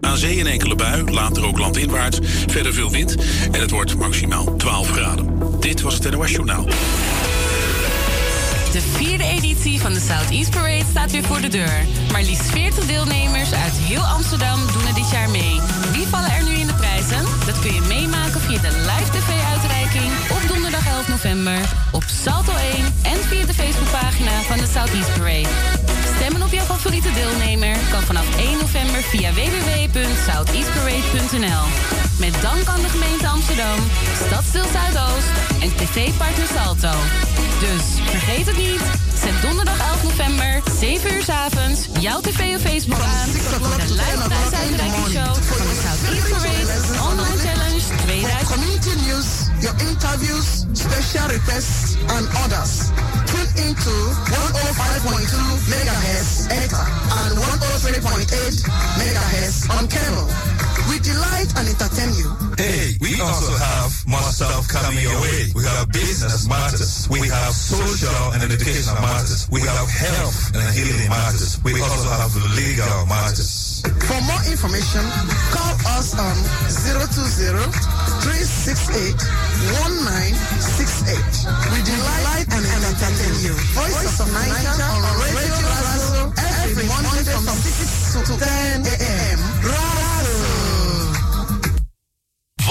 Aan zee een enkele bui, later ook landinwaarts. Verder veel wind en het wordt maximaal 12 graden. Dit was het NOS Journaal. De vierde editie van de Southeast Parade staat weer voor de deur. Maar liefst 40 deelnemers uit heel Amsterdam doen er dit jaar mee. Wie vallen er nu in de prijzen? Dat kun je meemaken via de live tv-uitreiking op donderdag 11 november op Salto 1 en via de Facebookpagina van de Southeast Parade. Stemmen op jouw favoriete deelnemer kan vanaf 1 november via www.southeastparade.nl. Met dank aan de gemeente Amsterdam, Stadsdeel Zuidoost en TV-partner Salto. Dus vergeet het niet. Zet donderdag 11 november, 7 uur s avonds, jouw tv of Facebook aan voor de live prijsuitreikingsshow van de Southeast Parade Online Challenge 2000. Community news, your interviews, special requests, and others. Tune into 105.2 megahertz ETA and 103.8 megahertz on cable. We delight and entertain you. Hey, we also have more stuff coming your way. We have business matters. We have social and educational matters. We have health and healing matters. We also have legal matters. For more information, call us on 020-368-1968. We delight and entertain you. Voice of Naija on Radio Razo every Monday from 6 to 10 a.m.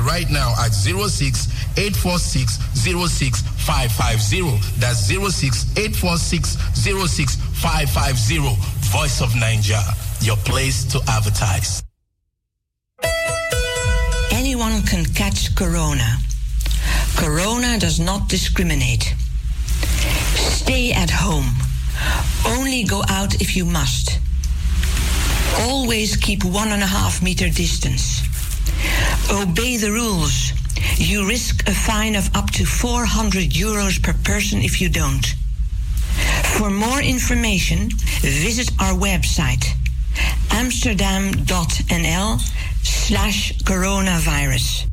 right now at 06 846 06550. That's 06 846 06550. Voice of Nigeria, your place to advertise. Anyone can catch corona. Corona does not discriminate. Stay at home. Only go out if you must. Always keep one and a half meter distance. Obey the rules. You risk a fine of up to 400 euros per person if you don't. For more information, visit our website amsterdam.nl slash coronavirus.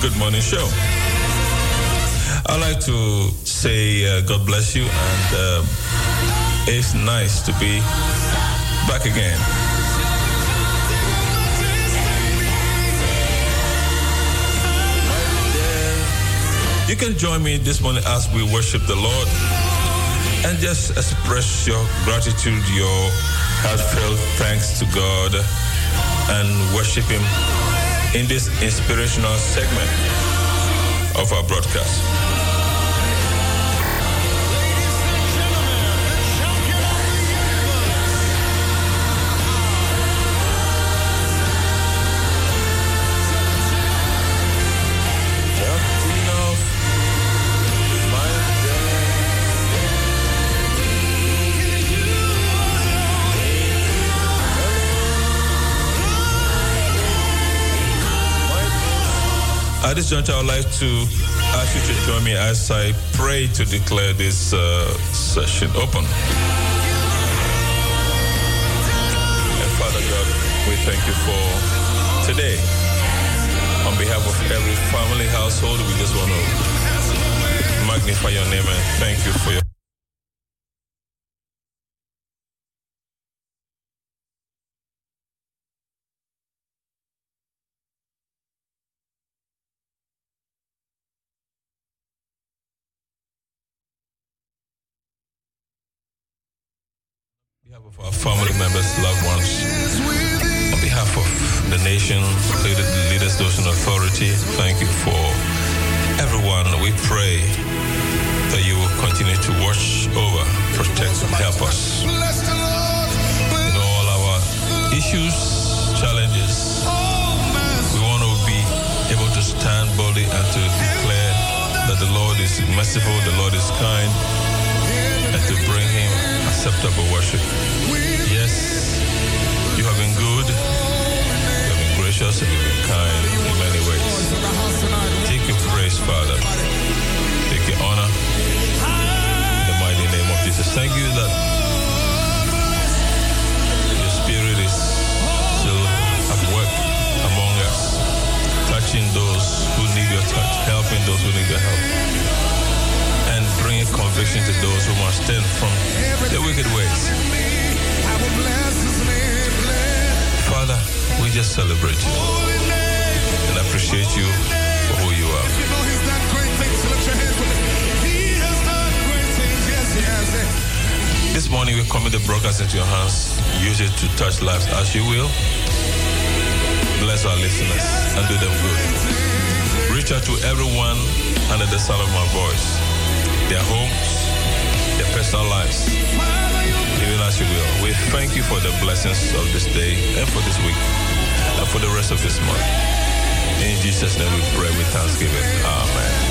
Good Morning Show. I'd like to say uh, God bless you, and uh, it's nice to be back again. You can join me this morning as we worship the Lord and just express your gratitude, your heartfelt thanks to God, and worship Him in this inspirational segment of our broadcast. This juncture, I would like to ask you to join me as I pray to declare this uh, session open. And Father God, we thank you for today. On behalf of every family, household, we just want to magnify your name and thank you for your. Of our family members, loved ones, on behalf of the nation, leaders, those in authority, thank you for everyone. We pray that you will continue to watch over, protect, and help us in all our issues, challenges. We want to be able to stand boldly and to declare that the Lord is merciful, the Lord is kind, and to bring Him acceptable worship. Yes, you have been good, you have been gracious, and you've been kind in many ways. Take your praise, Father. Take your honor in the mighty name of Jesus. Thank you that your spirit is still at work among us, touching those who need your touch, helping those who need your help and conviction to those who must turn from their wicked ways. Father, we just celebrate you and appreciate you for who you are. This morning we commit the broadcast into your hands. Use it to touch lives as you will. Bless our listeners and do them good. Reach out to everyone under the sound of my voice their homes, their personal lives, even as you will. We thank you for the blessings of this day and for this week and for the rest of this month. In Jesus' name we pray with thanksgiving. Amen.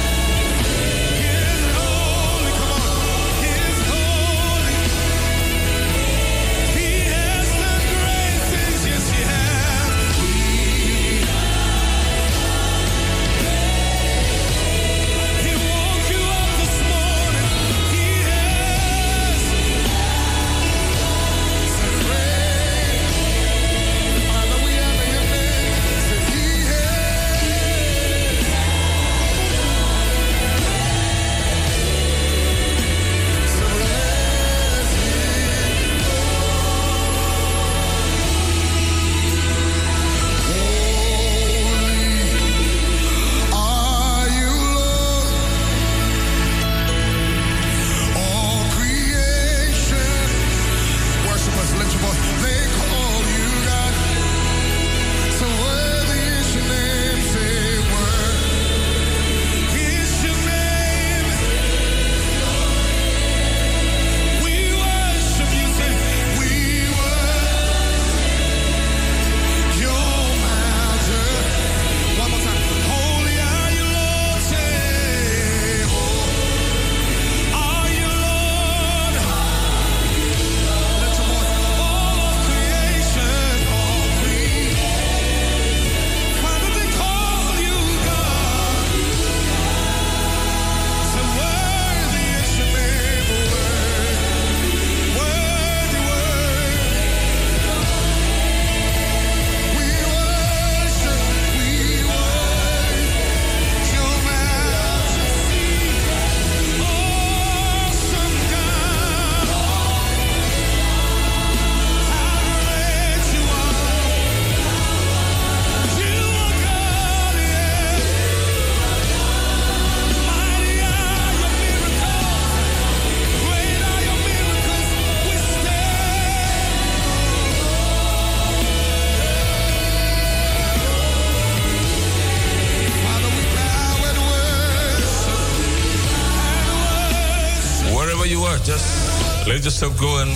Yourself go and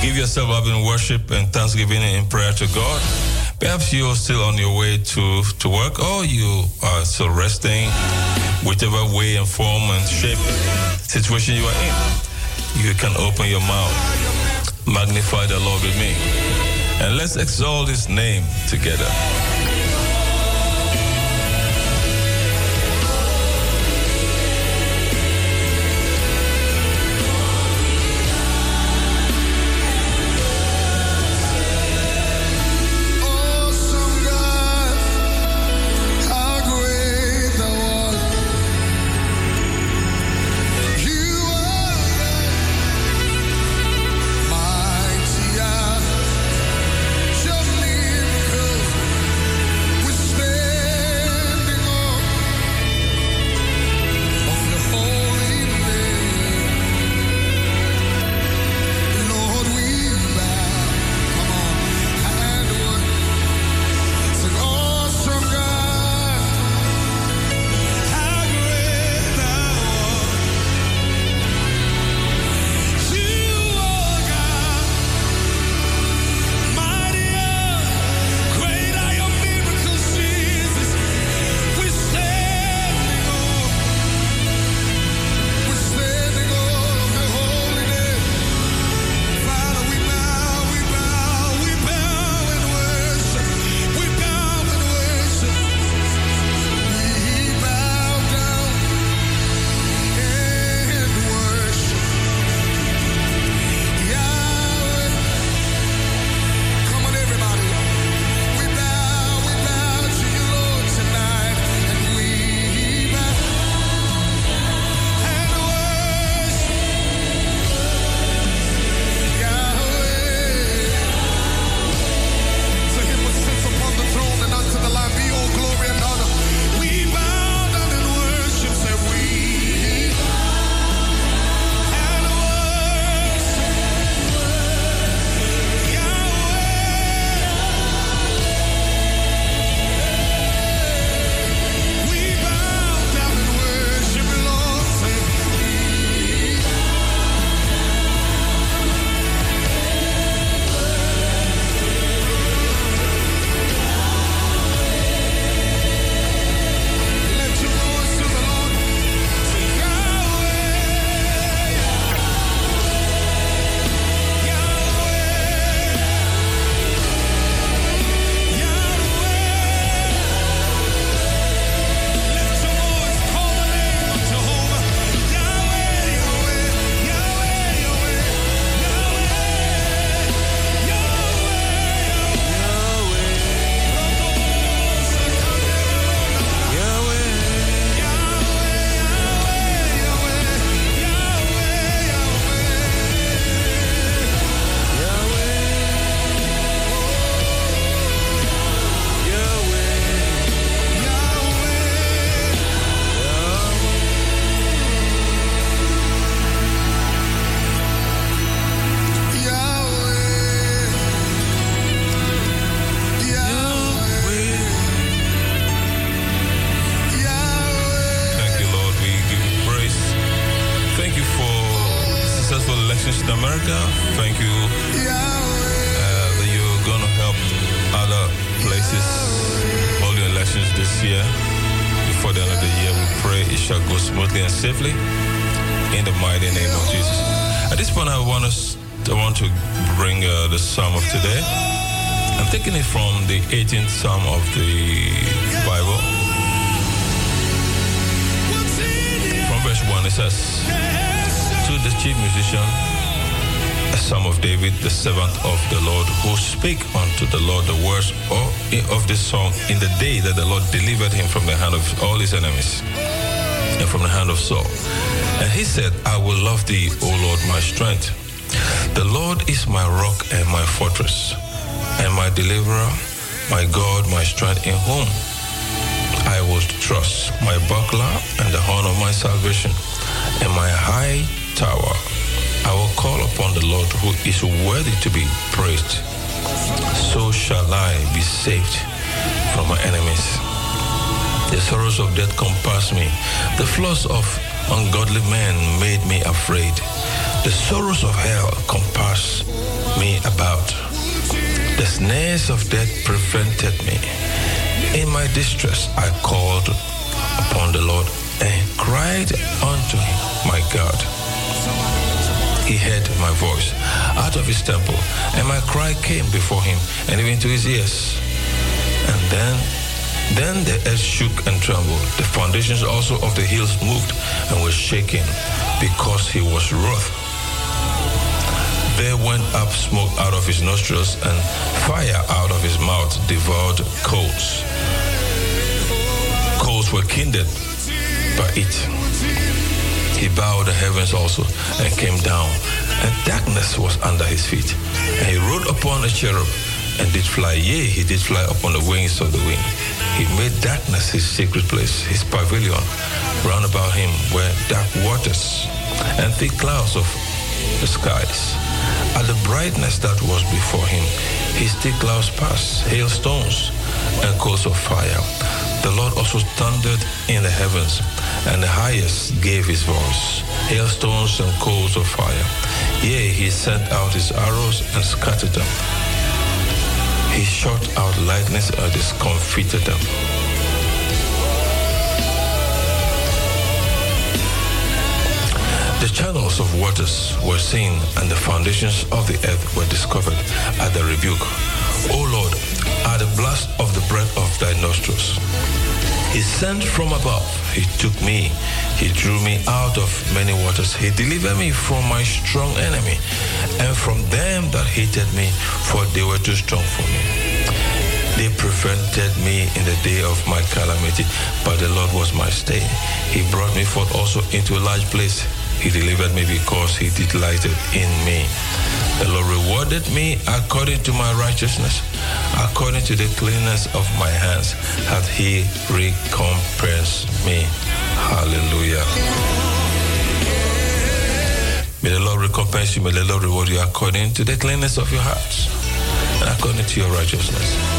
give yourself up in worship and thanksgiving and prayer to God. Perhaps you're still on your way to, to work or you are still resting, whichever way and form and shape situation you are in. You can open your mouth, magnify the Lord with me, and let's exalt his name together. Unto the Lord the words of this song in the day that the Lord delivered him from the hand of all his enemies and from the hand of Saul. And he said, I will love thee, O Lord, my strength. The Lord is my rock and my fortress, and my deliverer, my God, my strength, in whom I will trust, my buckler and the horn of my salvation, and my high tower. I will call upon the Lord who is worthy to be praised. So shall I be saved from my enemies. The sorrows of death compassed me. The flaws of ungodly men made me afraid. The sorrows of hell compass me about. The snares of death prevented me. In my distress, I called upon the Lord and cried unto him, my God. He heard my voice out of his temple, and my cry came before him and even to his ears. And then then the earth shook and trembled. The foundations also of the hills moved and were shaken because he was wroth. There went up smoke out of his nostrils and fire out of his mouth devoured coals. Coals were kindled by it. He bowed the heavens also and came down, and darkness was under his feet. And he rode upon a cherub and did fly. Yea, he did fly upon the wings of the wind. He made darkness his secret place, his pavilion. Round about him were dark waters and thick clouds of the skies. At the brightness that was before him, his thick clouds passed, hailstones and coals of fire. The Lord also thundered in the heavens, and the highest gave his voice, hailstones and coals of fire. Yea, he sent out his arrows and scattered them. He shot out lightnings and discomfited them. The channels of waters were seen, and the foundations of the earth were discovered at the rebuke. O Lord, at the blast of the breath of thy nostrils. He sent from above, he took me, he drew me out of many waters, he delivered me from my strong enemy, and from them that hated me, for they were too strong for me. They prevented me in the day of my calamity, but the Lord was my stay. He brought me forth also into a large place. He delivered me because he delighted in me. The Lord rewarded me according to my righteousness, according to the cleanness of my hands, hath he recompensed me. Hallelujah. May the Lord recompense you, may the Lord reward you according to the cleanness of your hearts and according to your righteousness.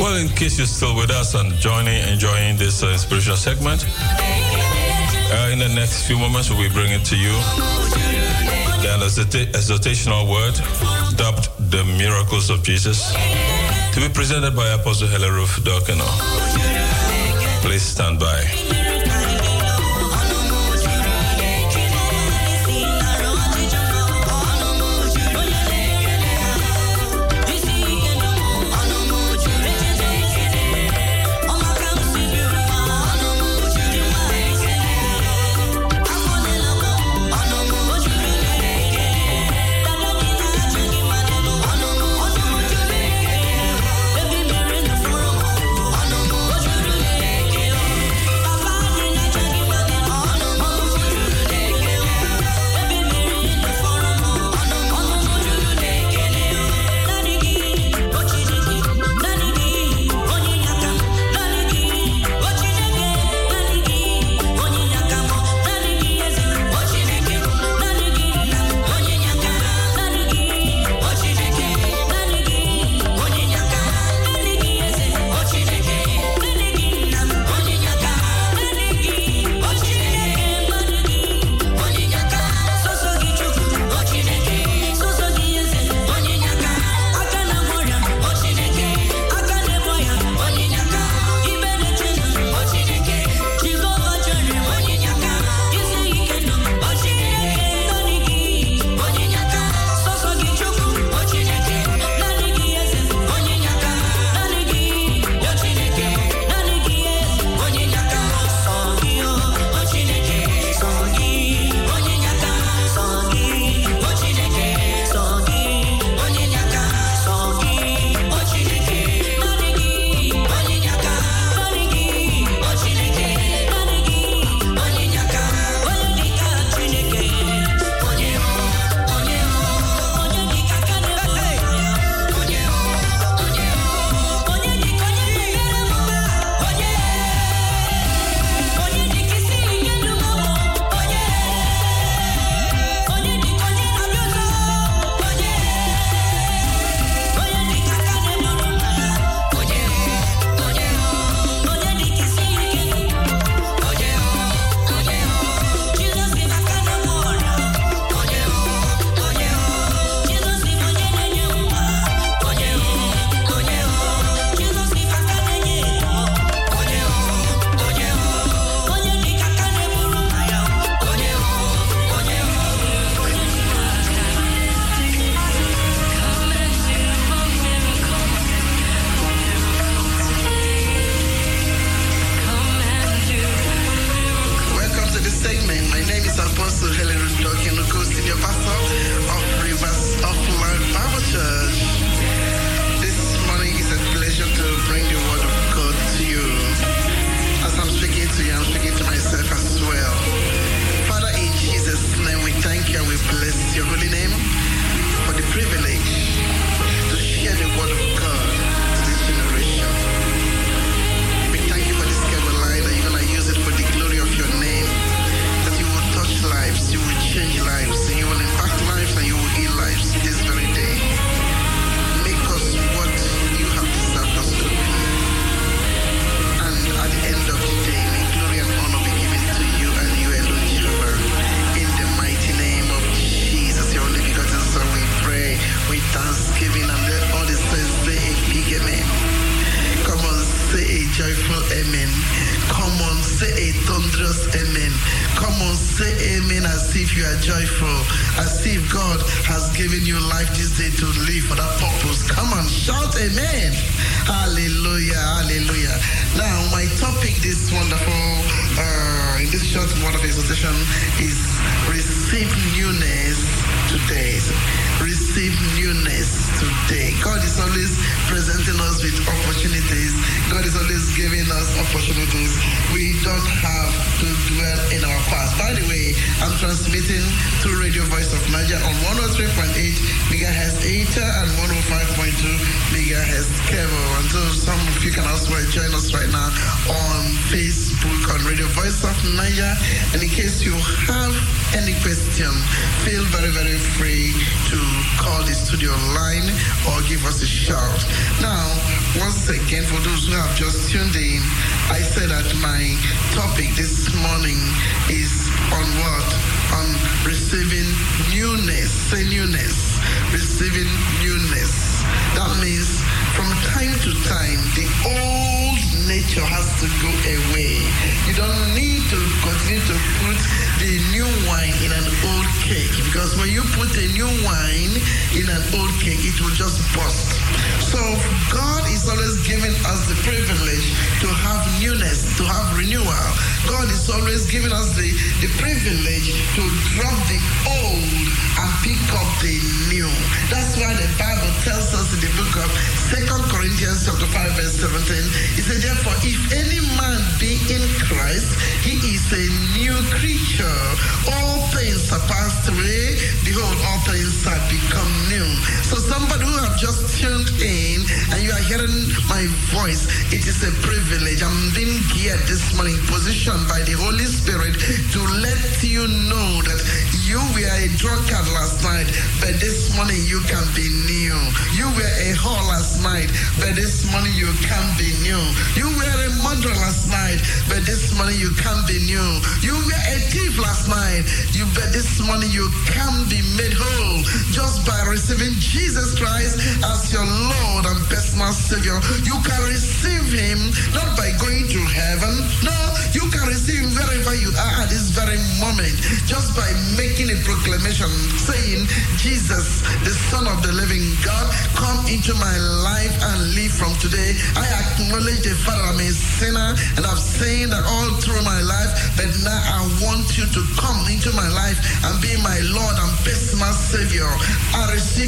Well, in case you're still with us and joining, enjoying this uh, inspirational segment, uh, in the next few moments we'll be bringing to you the exhortational word dubbed "The Miracles of Jesus," to be presented by Apostle Hilary Ruf Dorkino. Please stand by.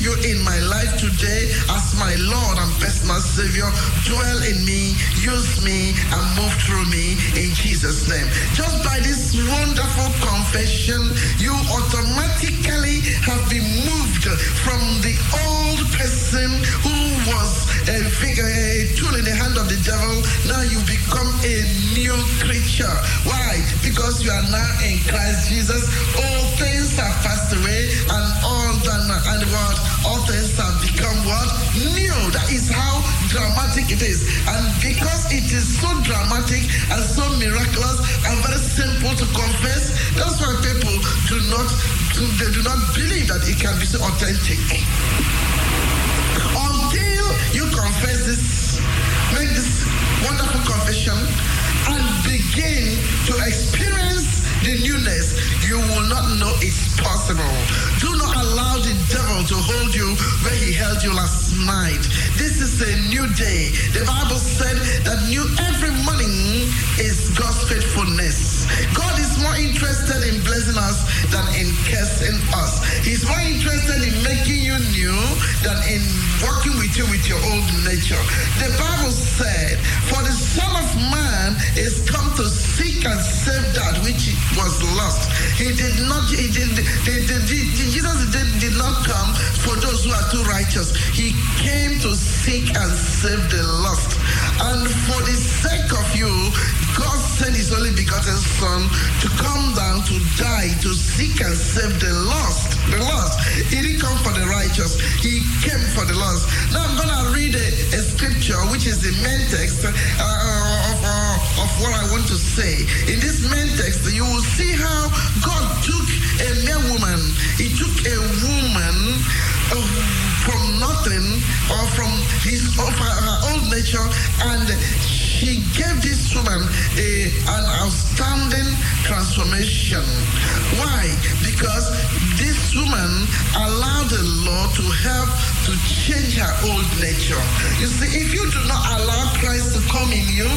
You in my life today as my Lord and personal Savior. Dwell in me, use me, and move through me in Jesus' name. Just by this wonderful confession, you automatically have been moved from the old person who was a figure, a tool in the hand of the devil. Now you become a new creature. Why? Because you are now in Christ Jesus. All things have passed away, and all done and what? All things have become what? New. That is how dramatic it is. And because it is so dramatic and so miraculous and very simple to confess, that's why people do not they do not believe that it can be so authentic. Until you confess this, make this wonderful confession and begin to experience the newness, you will not know it's possible. Do not allow the devil to hold you where he held you last night. This is a new day. The Bible said that new every morning is God's faithfulness. God is more interested in blessing us than in cursing us. He's more interested in making you new than in working with you with your old nature. The Bible said, For the Son of Man is come to seek and save that which was lost. He did not, he did, he did, he- did Jesus did, did not come for those who are too righteous. He came to seek and save the lost. And for the sake of you, God sent his only begotten son to come down to die, to seek and save the lost. The lost. He didn't come for the righteous. He came for the lost. Now I'm gonna read a, a scripture which is the main text uh, of, uh, of what I want to say. In this main text, you will see how God took a mere woman. He took a woman uh, from nothing or from his of her, old nature and he gave this woman a, an outstanding transformation. Why? Because this woman allowed the Lord to help to change her old nature. You see, if you do not allow Christ to come in you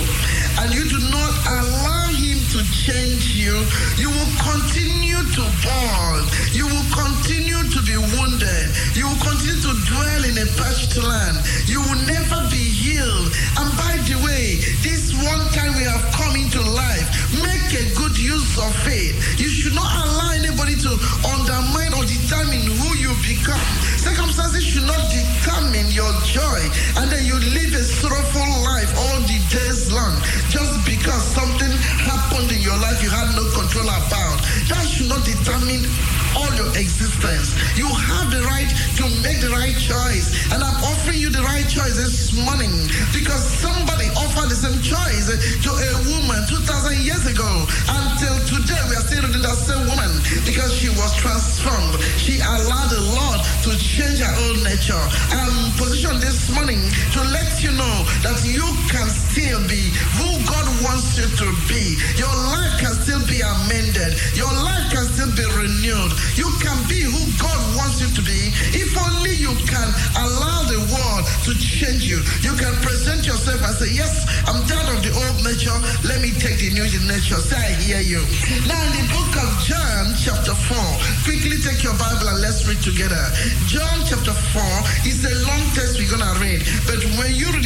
and you do not allow him to change you, you will continue to burn. You will continue to be wounded. You will continue to dwell in a parched land. You will never be healed. And by the way, this one time we have come into life, make a good use of it. You should not allow anybody to undermine or determine who you become. Circumstances should not determine your joy, and then you live a sorrowful life all the days long just because something happened in your life you had no control about. That should not determine all your existence. You have the right to make the right choice. And I'm offering you the right choice this morning because somebody offered the same choice to a woman 2,000 years ago. Until today, we are still reading that same woman because she was transformed. She allowed the Lord to change her own nature. I'm positioned this morning to let you know that you can still be who God wants you to be. Your life can still be amended. Your life can still be renewed. You can be who God wants you to be if only you can allow the world to change you. You can present yourself and say, Yes, I'm tired of the old nature. Let me take the new nature. Say, I hear you. Now, in the book of John, chapter 4, quickly take your Bible and let's read together. John, chapter 4 is a long text we're going to read, but when you read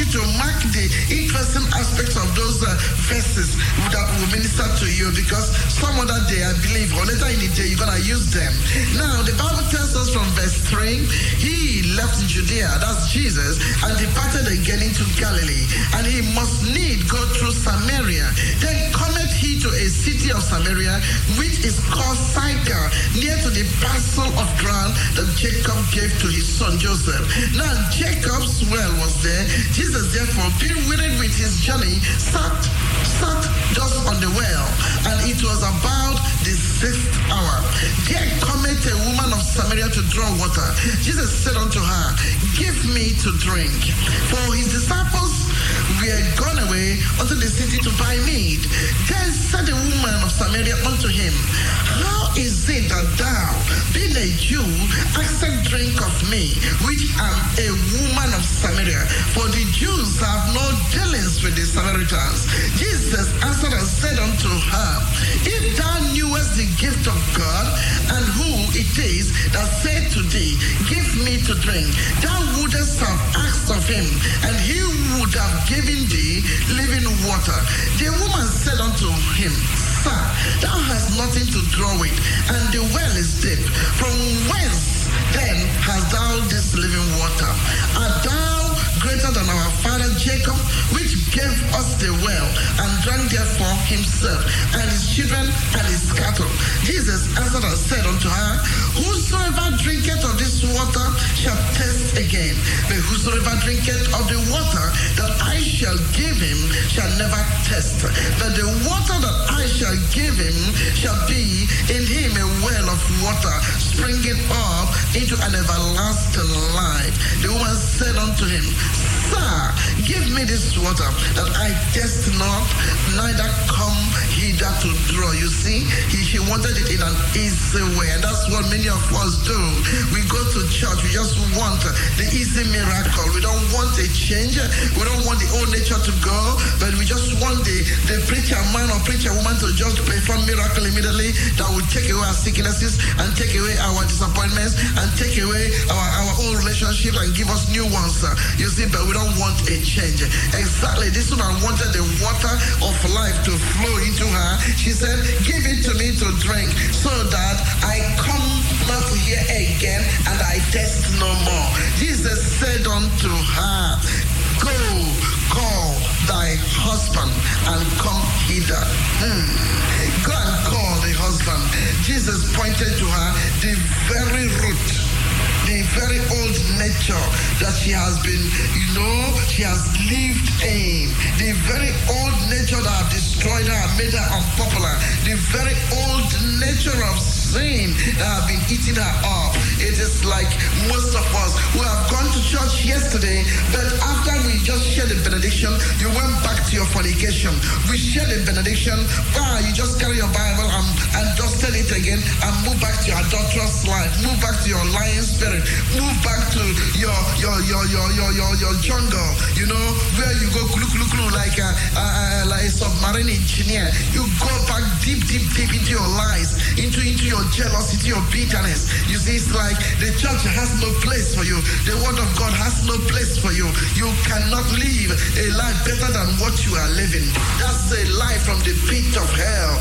you to mark the interesting aspects of those uh, verses that will minister to you because some other day, I believe, or later in the day, you're going to use them. Now, the Bible tells us from verse 3 he left Judea, that's Jesus, and departed again into Galilee, and he must need go through Samaria. Then cometh he to a city of Samaria, which is called Sychar, near to the parcel of ground that Jacob gave to his son Joseph. Now, Jacob's well was there. Jesus, therefore, being wearied with his journey, sat, sat just on the well, and it was about the sixth hour. There cometh a woman of Samaria to draw water. Jesus said unto her, Give me to drink. For his disciples were gone away unto the city to buy meat. Then said the woman of Samaria unto him, How is it that thou, being a Jew, askest drink of me, which am a woman of Samaria? For the Jews have no dealings with the Samaritans. Jesus answered and said unto her, If thou knewest the gift of God, and who it is that said to thee, Give me to drink, thou wouldest have asked of him, and he would have given thee living water. The woman said unto him, Sir, thou hast nothing to draw with, and the well is deep. From whence then hast thou this living water? Art thou greater than our father Jacob, which gave us the well, and drank therefore himself, and his children, and his cattle? Jesus answered and said unto her, Whosoever drinketh of this water shall thirst again, but whosoever drinketh of the water that I shall give him shall never thirst. But the water that I shall give him shall be in him a well of water springing up into an everlasting life. The woman said unto him, Sir, give me this water that I thirst not, neither come hither to draw. You see, he, she wanted it in an easy way, and that's what many of us do. We go to church, we just want the easy miracle. We don't want a change. We don't want the old nature to go, but we just want the, the preacher man or preacher woman to just perform miracle immediately that will take away our sicknesses and take away our disappointments and take away our, our old relationship and give us new ones. You see, but we don't want a change. Exactly. This woman wanted the water of life to flow into her. She said, Give it to me to drink so that I come not here again and I test no more. Jesus said unto her, Go, call thy husband and come hither. Hmm. Go and call the husband. Jesus pointed to her the very root the very old nature that she has been, you know, she has lived in. The very old nature that destroyed her, made her unpopular. The very old nature of sin that have been eating her up. It is like most of us who have gone to church yesterday, but after we just shared the benediction, you went back to your fornication. We shared the benediction, ah, you just carry your Bible and, and just tell it again and move back to your adulterous life, move back to your lying spirit, move back to your your your your your your, your jungle, you know, where you go kulu kulu kulu like a, like a submarine engineer. You go back deep, deep, deep into your lies, into into your jealousy, into your bitterness. You see, it's like the church has no place for you. The word of God has no place for you. You cannot live a life better than what you are living. That's a life from the pit of hell.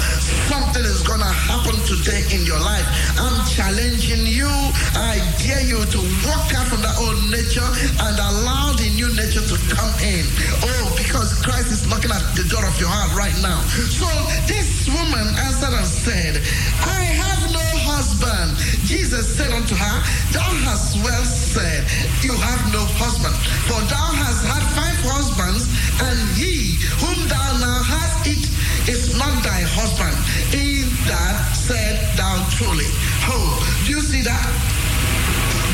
something is to happen today in your life. I'm challenging you. I dare you to walk out from that old nature and allow the new nature to come in. Oh, because Christ is knocking at the door of your heart right now. So this woman answered and said, I have no husband. Jesus said unto her, Thou hast well said, You have no husband. For thou hast had five husbands, and he whom thou now hast it is not thy husband. In that said thou truly. Oh, do you see that?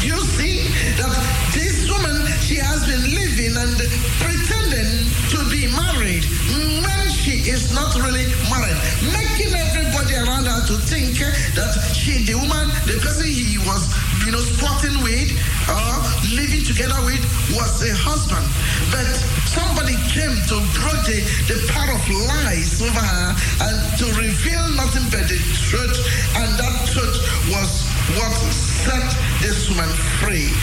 You see that this woman, she has been living and pretending to be married when she is not really married, making everybody around her to think that she, the woman, the person he was, you know, sporting with or living together with was a husband. But somebody came to break the, the power of lies over her and to reveal nothing but the truth, and that truth was what set this woman free.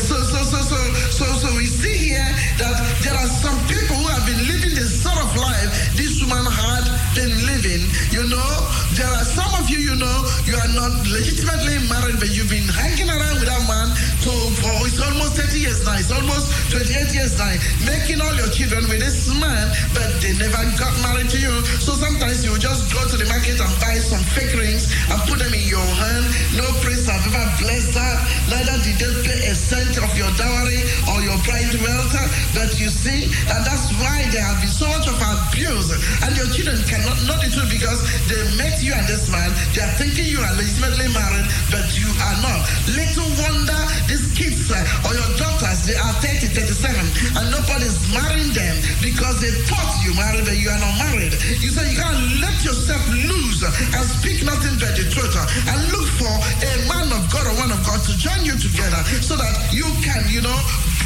So, so, so, so, so, so we see here that there are some people who have been living the sort of life this woman had been living. You know, there are some of you, you know, you are not legitimately married, but you've been hanging around with that man to, for it's almost 30 years now, it's almost 28 years now, making all your children with this man, but they never got married to you. So sometimes you just go to the market and buy some fake rings and put them in your hand. No priest have ever blessed that. Neither did they pay a cent of your dowry or your bride wealth. But you see, and that's why there have been so much of abuse. And your children cannot know the truth because they met you and this man. They are thinking you are legitimately married, but you are not. Little wonder these kids uh, or your daughters, they are 30, 37, and nobody's marrying them because they thought you married, but you are not married. You say you can't let yourself loose and speak nothing but the truth uh, and look for a man of God or one of God to join you together so that you can, you know,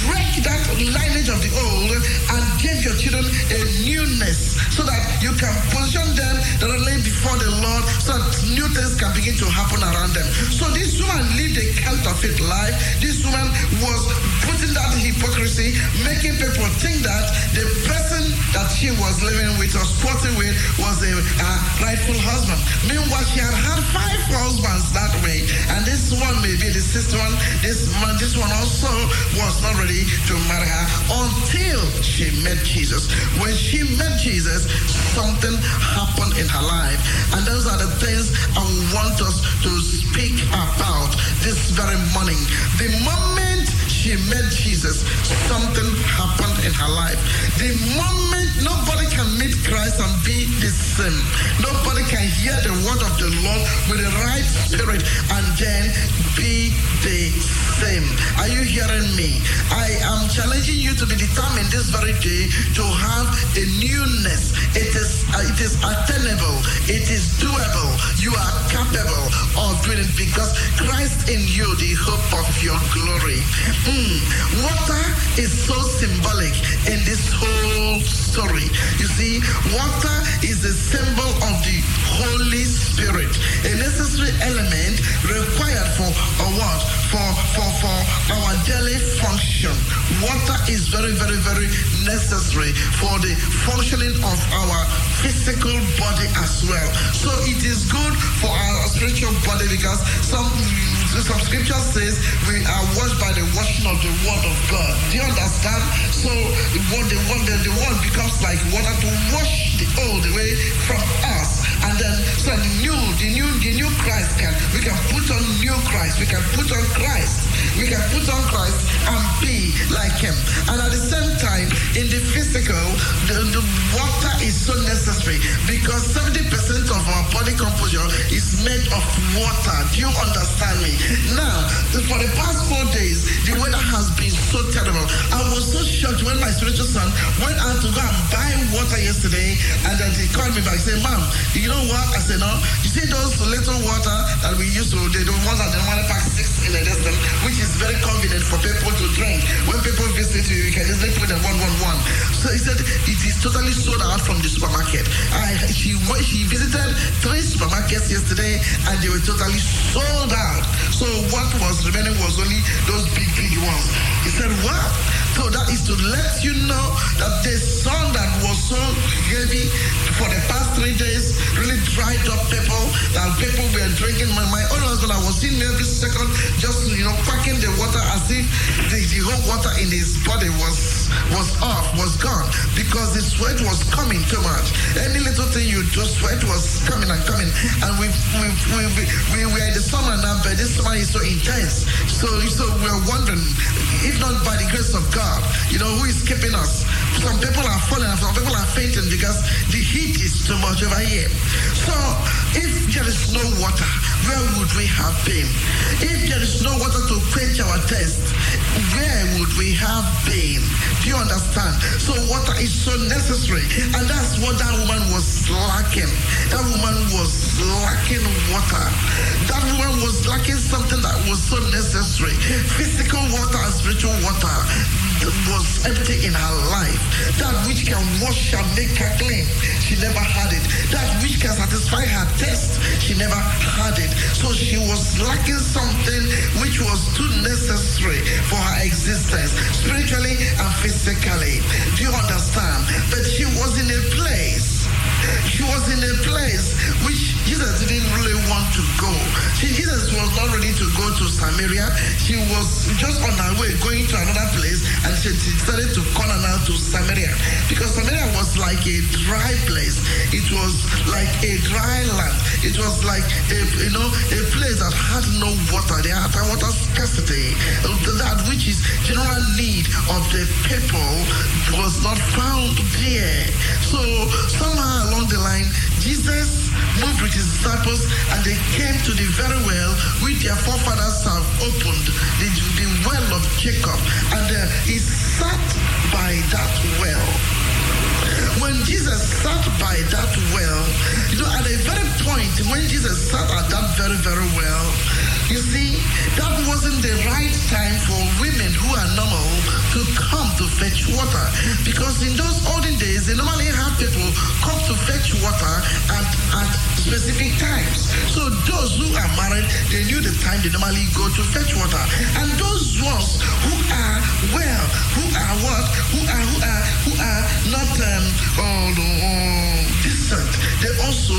break that lineage of the old and give your children a newness so that you can position them directly before the Lord so that new things can begin to happen around them. So this woman lived a counterfeit life. This woman was putting that hypocrisy, making people think that the person that she was living with or sporting with was a, a rightful husband. Meanwhile, she had had five husbands that way, and this one may be the sixth one. This one, this one also was not ready to marry her until she met Jesus. When she met Jesus, something happened in her life, and those are the things I want us to speak about this very morning. The moment she met Jesus, something happened in her life. The moment nobody can meet Christ and be the same, nobody can hear the word of the Lord with the right spirit and then be the same. Are you hearing me? I am challenging you to be determined this very day to have a newness. It is uh, it is attainable. It is doable. You are capable of doing it because Christ in you, the hope of your glory. Mm. Water is so symbolic in this whole story. You see, water is a symbol of the Holy Spirit, a necessary element required for a what? For for for our daily function. Water is very, very, very necessary for the functioning of our physical body as well. So it is good for our spiritual body because some some scripture says we are washed by the washing of the word of God. Do you understand? So what the word the, the word becomes like water to wash the old away from us. And then so the new, the new, the new Christ can we can put on new Christ, we can put on Christ, we can put on Christ and be like him. And at the same time, in the physical, the, the water is so necessary because 70% of our body composition is made of water. Do you understand me? Now, for the past four days, the weather has been so terrible. I was so shocked when my spiritual son went out to go and buy water yesterday, and then he called me back and said, Mom, you know what? I said, No. You see those little water that we used to, they the ones that the money pack six in a distance, which is very convenient for people to drink. When people visit you, you can just put them one, one, one. So he said, It is totally sold out from the supermarket. I, she, she visited three supermarkets yesterday, and they were totally sold out. So what was remaining was only those big, big ones. He said, What? So that is to let you know that the sun that was so heavy for the past three days really dried up people, that people were drinking. My, my own husband, I was in every second, just you know, packing the water as if the, the whole water in his body was was off, was gone, because the sweat was coming too much. Any little thing you do, sweat was coming and coming, and we we we we, we were in the summer now, but this summer is so intense. So so we're wondering, if not by the grace of God, you know, who is keeping us? Some people are falling, and some people are fainting because the heat is too much over here. So if there is no water, where would we have been? If there is no water to quench our thirst, where would we have been? Do you understand? So water is so necessary, and that's what that woman was lacking. That woman was lacking water. That woman was lacking something that was so necessary. Physical water and spiritual water was empty in her life. That which can wash and make her clean, she never had it. That which can satisfy her taste, she never had it. So she was lacking something which was too necessary for her existence, spiritually and physically. Do you understand? But she was in a place. She was in a place which Jesus didn't really want to go. She, Jesus was not ready to go to Samaria. She was just on her way going to another place and she decided to corner now to Samaria because Samaria was like a dry place. It was like a dry land. It was like a, you know a place that had no water. They had water scarcity. That which is general need of the people was not found there. So somehow along the line, Jesus moved with his disciples and they came to the very well which their forefathers have opened, the, the well of Jacob. And uh, he sat by that well. When Jesus sat by that well, you know, at a very point when Jesus sat at that very, very well, you see, that wasn't the right time for women who are normal to come to fetch water. Because in those olden days, they normally have people come to fetch water at, at specific times. So those who are married, they knew the time they normally go to fetch water. And those ones who are well, who are what, who are who are who are not um, oh, no, oh, they also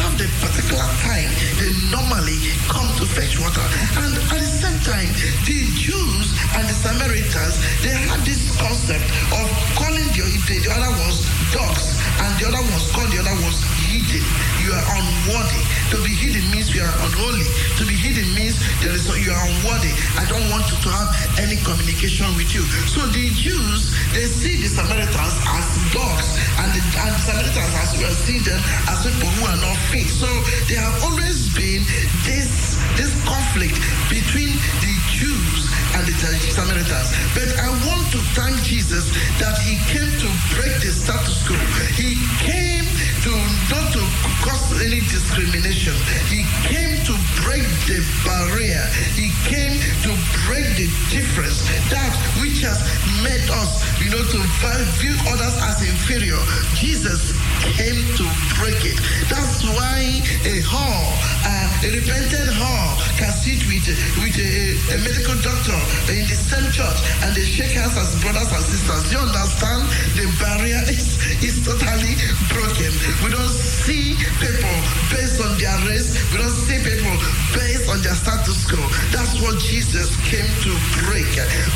have the particular time they normally come to fetch water. And at the same time, the Jews and the Samaritans, they had this concept of calling the, the other ones dogs, and the other ones called the other ones hidden. You are unworthy. To be hidden means you are unholy. To be hidden means there is you are unworthy. I don't want to, have any communication with you. So the Jews, they see the Samaritans as dogs, and the, and the Samaritans as well see them as people who are not fit. So there have always been this this conflict between the Jews and the Samaritans. But I want to thank Jesus that he came to break the status quo. He came to not to cause any discrimination. He came to break the barrier. He came to break the difference. That which has made us, you know, to view others as inferior. Jesus came to break it. That's why a whore, a repented whore, can sit with with a, a medical doctor in the same church and they shake hands as brothers and sisters. You understand? The barrier is, is totally broken. We don't see people based on their race. We don't see people based on their status quo. That's what Jesus came to break.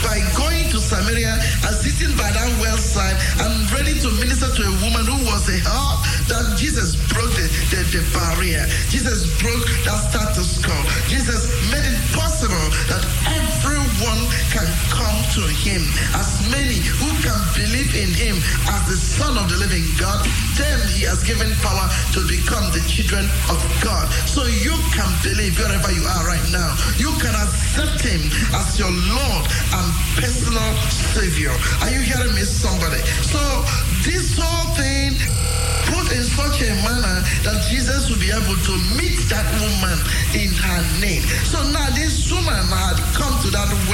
By going to Samaria and sitting by that well side and ready to minister to a woman who was a whore, that Jesus broke the, the, the barrier. Jesus broke that status quo. Jesus made it possible that everyone can come to him. As many who can believe in him as the Son of the living God, then he has given power to become the children of God. So you can believe wherever you are right now. You can accept him as your Lord and personal Savior. Are you hearing me, somebody? So this whole thing put in such a manner that Jesus will be able to meet that woman in her name. So now this woman had come to that well.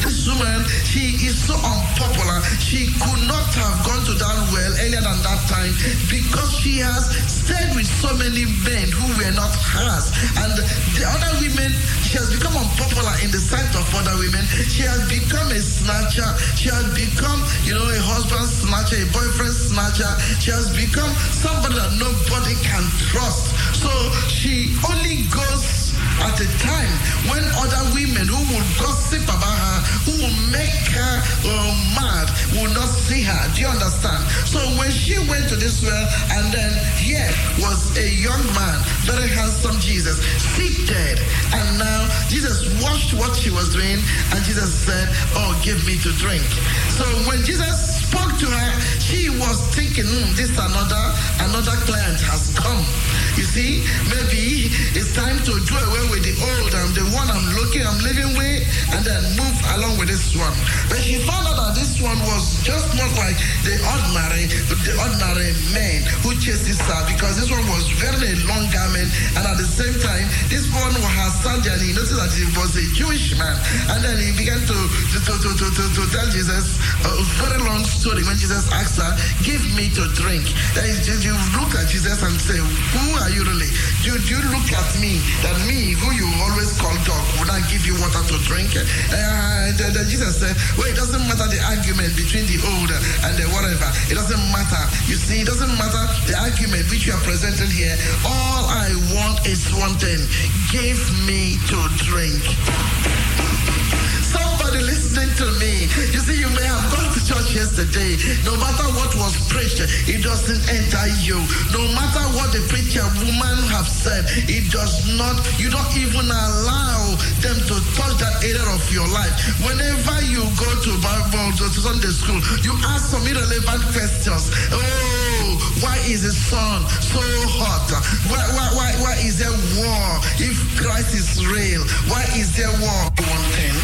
This woman, she is so unpopular. She could not have gone to that well earlier than that time because she has stayed with so many men who were not hers. And the other women, she has become unpopular in the sight of other women. She has become a snatcher. She has become, you know, a husband snatcher, a boyfriend snatcher. She has become somebody that nobody can trust. So she only goes at a time when other women who will gossip about her, who will make her uh, mad, will not see her. Do you understand? So when she went to this well, and then here was a young man, very handsome Jesus, seated, and now Jesus watched what she was doing, and Jesus said, "Oh, give me to drink." So when Jesus spoke to her, she was thinking, hmm, this another another client has come. You see, maybe it's time to do away with the old and the one I'm looking, I'm living with, and then move along with this one. But she found out that this one was just not like the ordinary, the ordinary man who chases her because this one was very long garment, and at the same time, this one has sandal, and he noticed that he was a Jewish man, and then he began to to to to to, to, tell Jesus a very long story when Jesus asked her, "Give me to drink." Then you, you look at Jesus and say, "Who are you really? Do, do you look at me that me, who you always call dog, would I give you water to drink?" Uh, Jesus said, "Well, it doesn't matter the argument between the old and the whatever. It doesn't matter. You see, it doesn't matter the argument which you are presenting here. All I want is one thing: give me to drink." Somebody listening to me. You see, you may have gone to church yesterday. No matter what was preached, it doesn't enter you. No matter what the preacher woman have said, it does not, you don't even allow them to touch that area of your life. Whenever you go to Bible, to Sunday school, you ask some irrelevant questions. Oh, why is the sun so hot? Why, why, why, why is there war? If Christ is real, why is there war? One thing,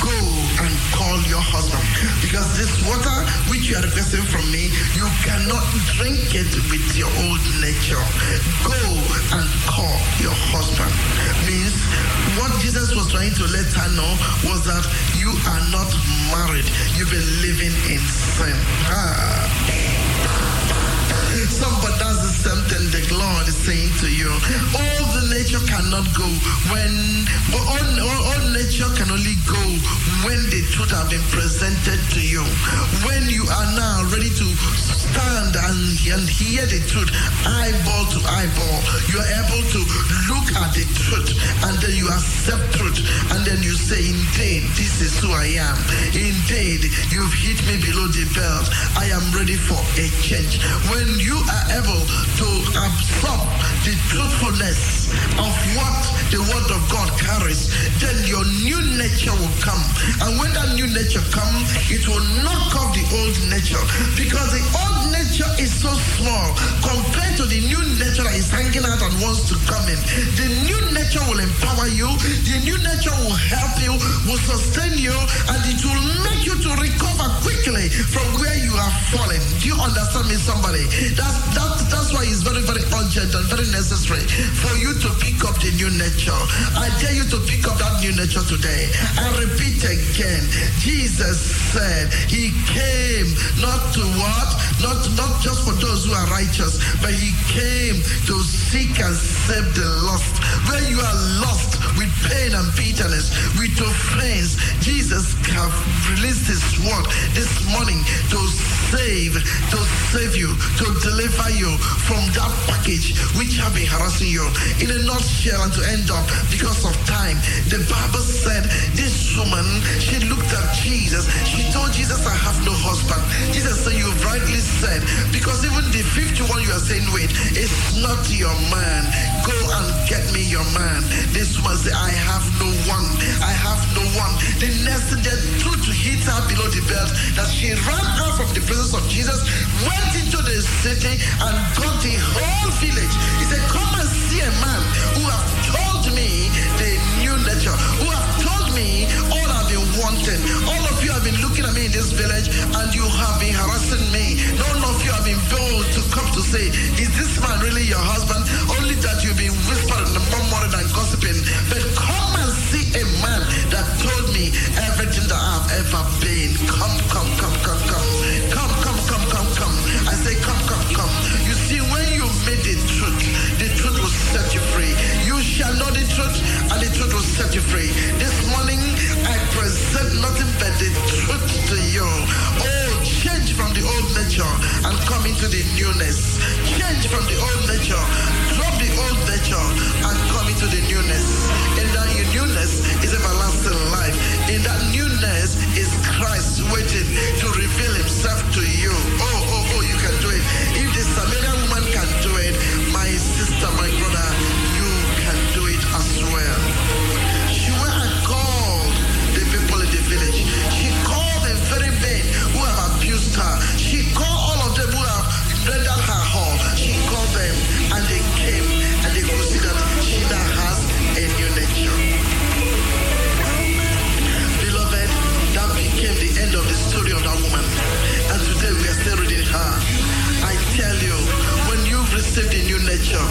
go and call your husband because this water which you are requesting from me, you cannot drink it with your old nature. Go and call your husband. Means what Jesus was trying to let her know was that you are not married. You've been living in sin. Ah. Somebody same the Lord is saying to you. All the nature cannot go when all, all, all nature can only go when the truth have been presented to you. When you are now ready to stand and, and hear the truth, eyeball to eyeball, you are able to look at the truth and then you accept truth and then you say, indeed, this is who I am. Indeed, you've hit me below the belt. I am ready for a change. When you are able to absorb the truthfulness of what the word of God carries, then your new nature will come. And when that new nature comes, it will knock off the old nature. Because the old nature is so small compared to the new nature that is hanging out and wants to come in. The new nature will empower you, the new nature will help you, will sustain you, and it will make you to recover quickly from where you are falling. Do you understand me, somebody? That's that's that's why it's very, very urgent and very necessary for you to pick up the new nature. I dare you to pick up that new nature today. I repeat again, Jesus said he came not to what? Not not just for those who are righteous, but he came to seek and save the lost. Where you are lost with pain and bitterness, with your friends, Jesus have released his word this morning to save, to save you, to deliver you from that package which have been harassing you. In a nutshell, and to end up because of time, the Bible said this woman, she looked at Jesus. She told Jesus, I have no husband. Jesus said, You've rightly said, because even the fifth one you are saying, wait, it's not your man. Go and get me your man. This woman said, I have no one. I have no one. The next thing, the to hit her below the belt, that she ran out from the presence of Jesus, went into the city and got the whole village. He said, Come and see a man who have told me the new nature, who have told me all I've been wanting. All of you have been looking at me in this village and you have been harassing me. None of you have been bold to come to say, Is this man really your husband? Only that you've been whispering and murmuring and gossiping. But come and see a man that told me everything that I've ever been. Come, come, come. Come, come, truth, and the truth will set you free. This morning, I present nothing but the truth to you. Oh, change from the old nature and come into the newness. Change from the old nature. Drop the old nature and come into the newness. In that newness is everlasting life. In that newness is Christ waiting to reveal himself to you. Oh, oh, oh, you can do it. If the Samaritan woman can do it, well. She went and called the people in the village. She called the very men who have abused her. She called all of them who have rendered her harm. She called them and they came and they could see that she now has a new nature. Beloved, that became the end of the story of that woman. And today we are still reading her. I tell you, when you've received a new nature,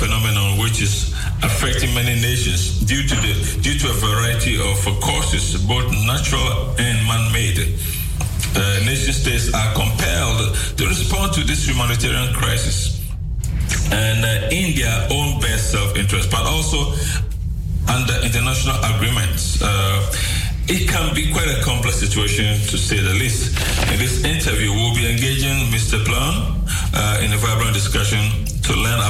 phenomenon which is affecting many nations due to the due to a variety of causes, both natural and man-made. Uh, nation states are compelled to respond to this humanitarian crisis and uh, in their own best self-interest, but also under international agreements. Uh, it can be quite a complex situation to say the least. In this interview, we'll be engaging Mr. Plum uh, in a vibrant discussion to learn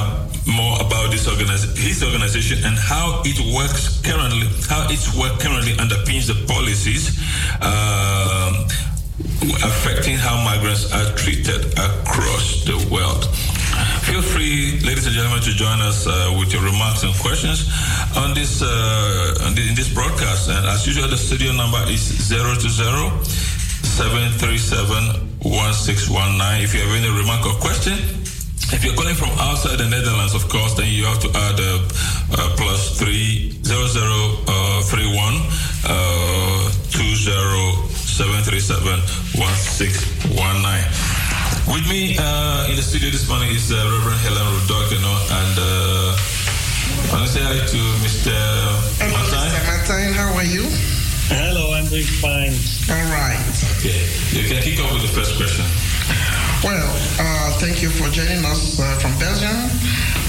more about this organiz- his organization and how it works currently, how its work currently underpins the policies um, affecting how migrants are treated across the world. Feel free, ladies and gentlemen, to join us uh, with your remarks and questions on this uh, on the- in this broadcast. And as usual, the studio number is 020 737 1619. If you have any remark or question, if you're calling from outside the Netherlands, of course, then you have to add uh, uh, plus three zero zero uh, three one uh, two zero seven three seven one six one nine. With me uh, in the studio this morning is uh, Reverend Helen Rudokino, and uh, I want to say hi to Mr. Hello, Martin. Mr. Martin. How are you? Hello, I'm doing fine. All right. Okay, you can kick off with the first question. Well, uh, thank you for joining us uh, from Belgium.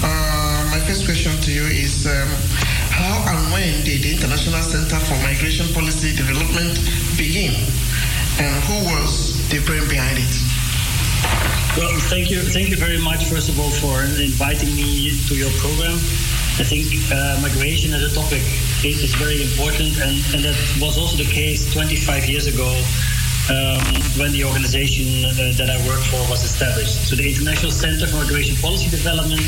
Uh, my first question to you is um, how and when did the International Center for Migration Policy Development begin? And who was the brain behind it? Well, thank you, thank you very much, first of all, for inviting me to your program. I think uh, migration as a topic is, is very important, and, and that was also the case 25 years ago um, when the organization uh, that I work for was established. So the International Center for Migration Policy Development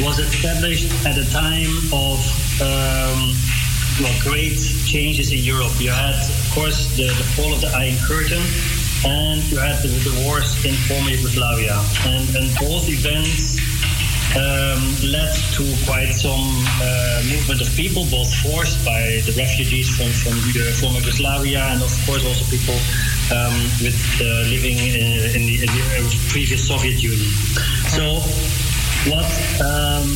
was established at a time of um, well, great changes in Europe. You had, of course, the, the fall of the Iron Curtain, and you had the, the wars in former Yugoslavia. And, and both events um, led to quite some uh, movement of people, both forced by the refugees from, from the former Yugoslavia, and of course also people um, with uh, living in, in, the, in the previous Soviet Union. So what um,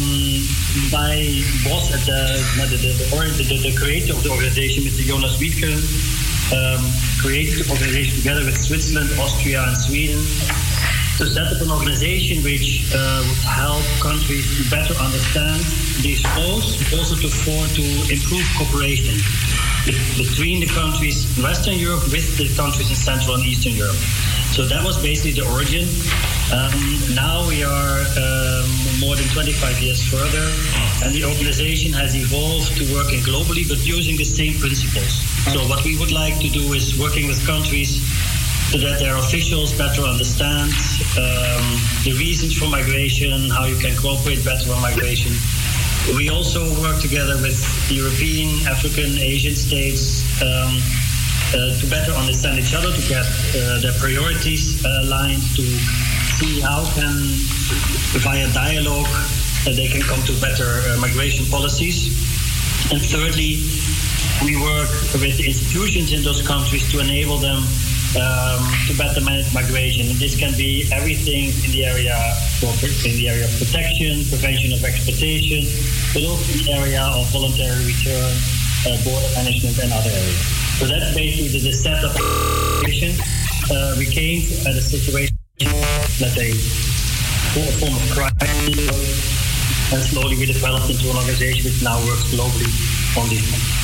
my boss at the the, the, the, or- the, the creator of the organization, Mr. Jonas Widgren, um, created the organization together with Switzerland, Austria, and Sweden to set up an organization which uh, would help countries to better understand these flows, also to for to improve cooperation between the countries in Western Europe with the countries in Central and Eastern Europe. So that was basically the origin. Um, now we are um, more than 25 years further, and the organization has evolved to working globally, but using the same principles. So what we would like to do is working with countries so that their officials better understand um, the reasons for migration, how you can cooperate better on migration. We also work together with European, African, Asian states um, uh, to better understand each other, to get uh, their priorities uh, aligned, to see how can, via dialogue, uh, they can come to better uh, migration policies. And thirdly, we work with institutions in those countries to enable them um, to better manage migration. And this can be everything in the area in the area of protection, prevention of exploitation, but also the area of voluntary return, uh, border management, and other areas. So that's basically the, setup of migration. Uh, we came at a situation, say, a form of crisis, and slowly we developed into an organization which now works globally on these.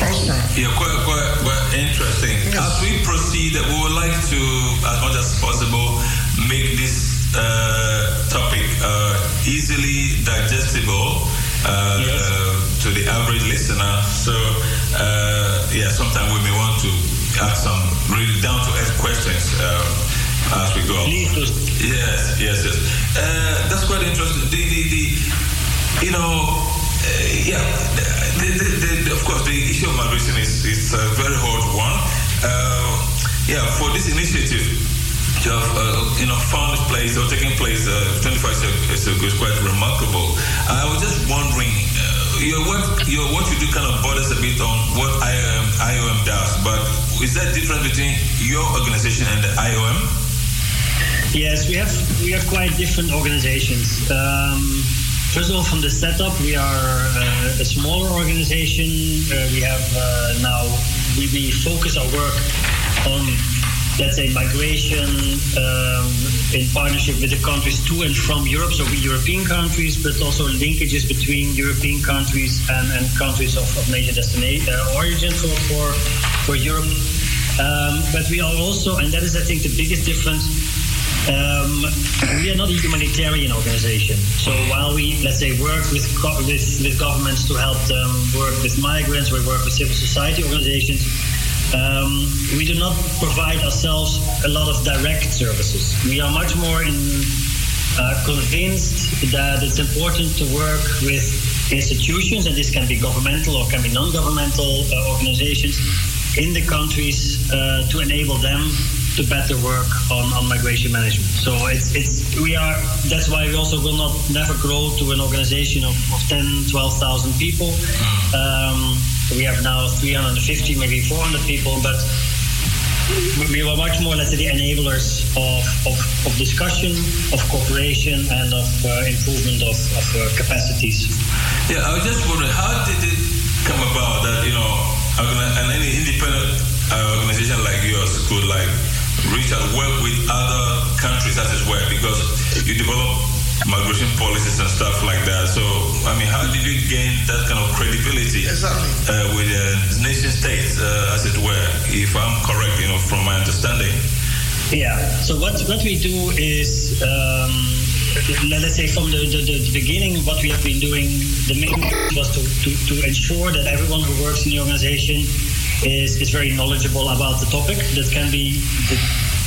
Awesome. Yeah, quite, quite, quite interesting. As we proceed, we would like to, as much as possible, make this uh, topic uh, easily digestible uh, to the average listener. So, uh, yeah, sometimes we may want to ask some really down to earth questions uh, as we go. Yes, yes, yes. Uh, that's quite interesting. The, the, the you know, uh, yeah, of course, the issue of migration is, is a very hard one. Uh, yeah, for this initiative, to have uh, you know found place or taking place uh, 25 years ago is quite remarkable. I was just wondering, uh, your what your what you do kind of borders a bit on what IOM, IOM does, but is there a difference between your organization and the IOM? Yes, we have we have quite different organizations. Um, first of all, from the setup, we are uh, a smaller organization. Uh, we have uh, now we, we focus our work on let's say migration um, in partnership with the countries to and from Europe, so we European countries, but also linkages between European countries and, and countries of, of major destination uh, origin for, for for Europe. Um, but we are also, and that is I think the biggest difference. Um, we are not a humanitarian organization. So while we, let's say, work with, with, with governments to help them work with migrants, we work with civil society organizations, um, we do not provide ourselves a lot of direct services. We are much more in, uh, convinced that it's important to work with institutions, and this can be governmental or can be non-governmental uh, organizations in the countries uh, to enable them to better work on, on migration management. So it's it's we are that's why we also will not never grow to an organization of, of 10, 12,000 people. Um, we have now 350, maybe 400 people, but we were much more, let's say, the enablers of, of, of discussion, of cooperation, and of uh, improvement of, of uh, capacities. Yeah, I was just wondering, how did it come about that, you know, an independent uh, organization like yours could like reach out, work with other countries as well, because you develop migration policies and stuff like that. So, I mean, how did you gain that kind of credibility Exactly. uh, with uh, nation states, uh, as it were, if I'm correct, you know, from my understanding? Yeah. So what what we do is, um, let's say from the, the, the beginning, what we have been doing, the main was to, to, to ensure that everyone who works in the organization is, is very knowledgeable about the topic. That can be the,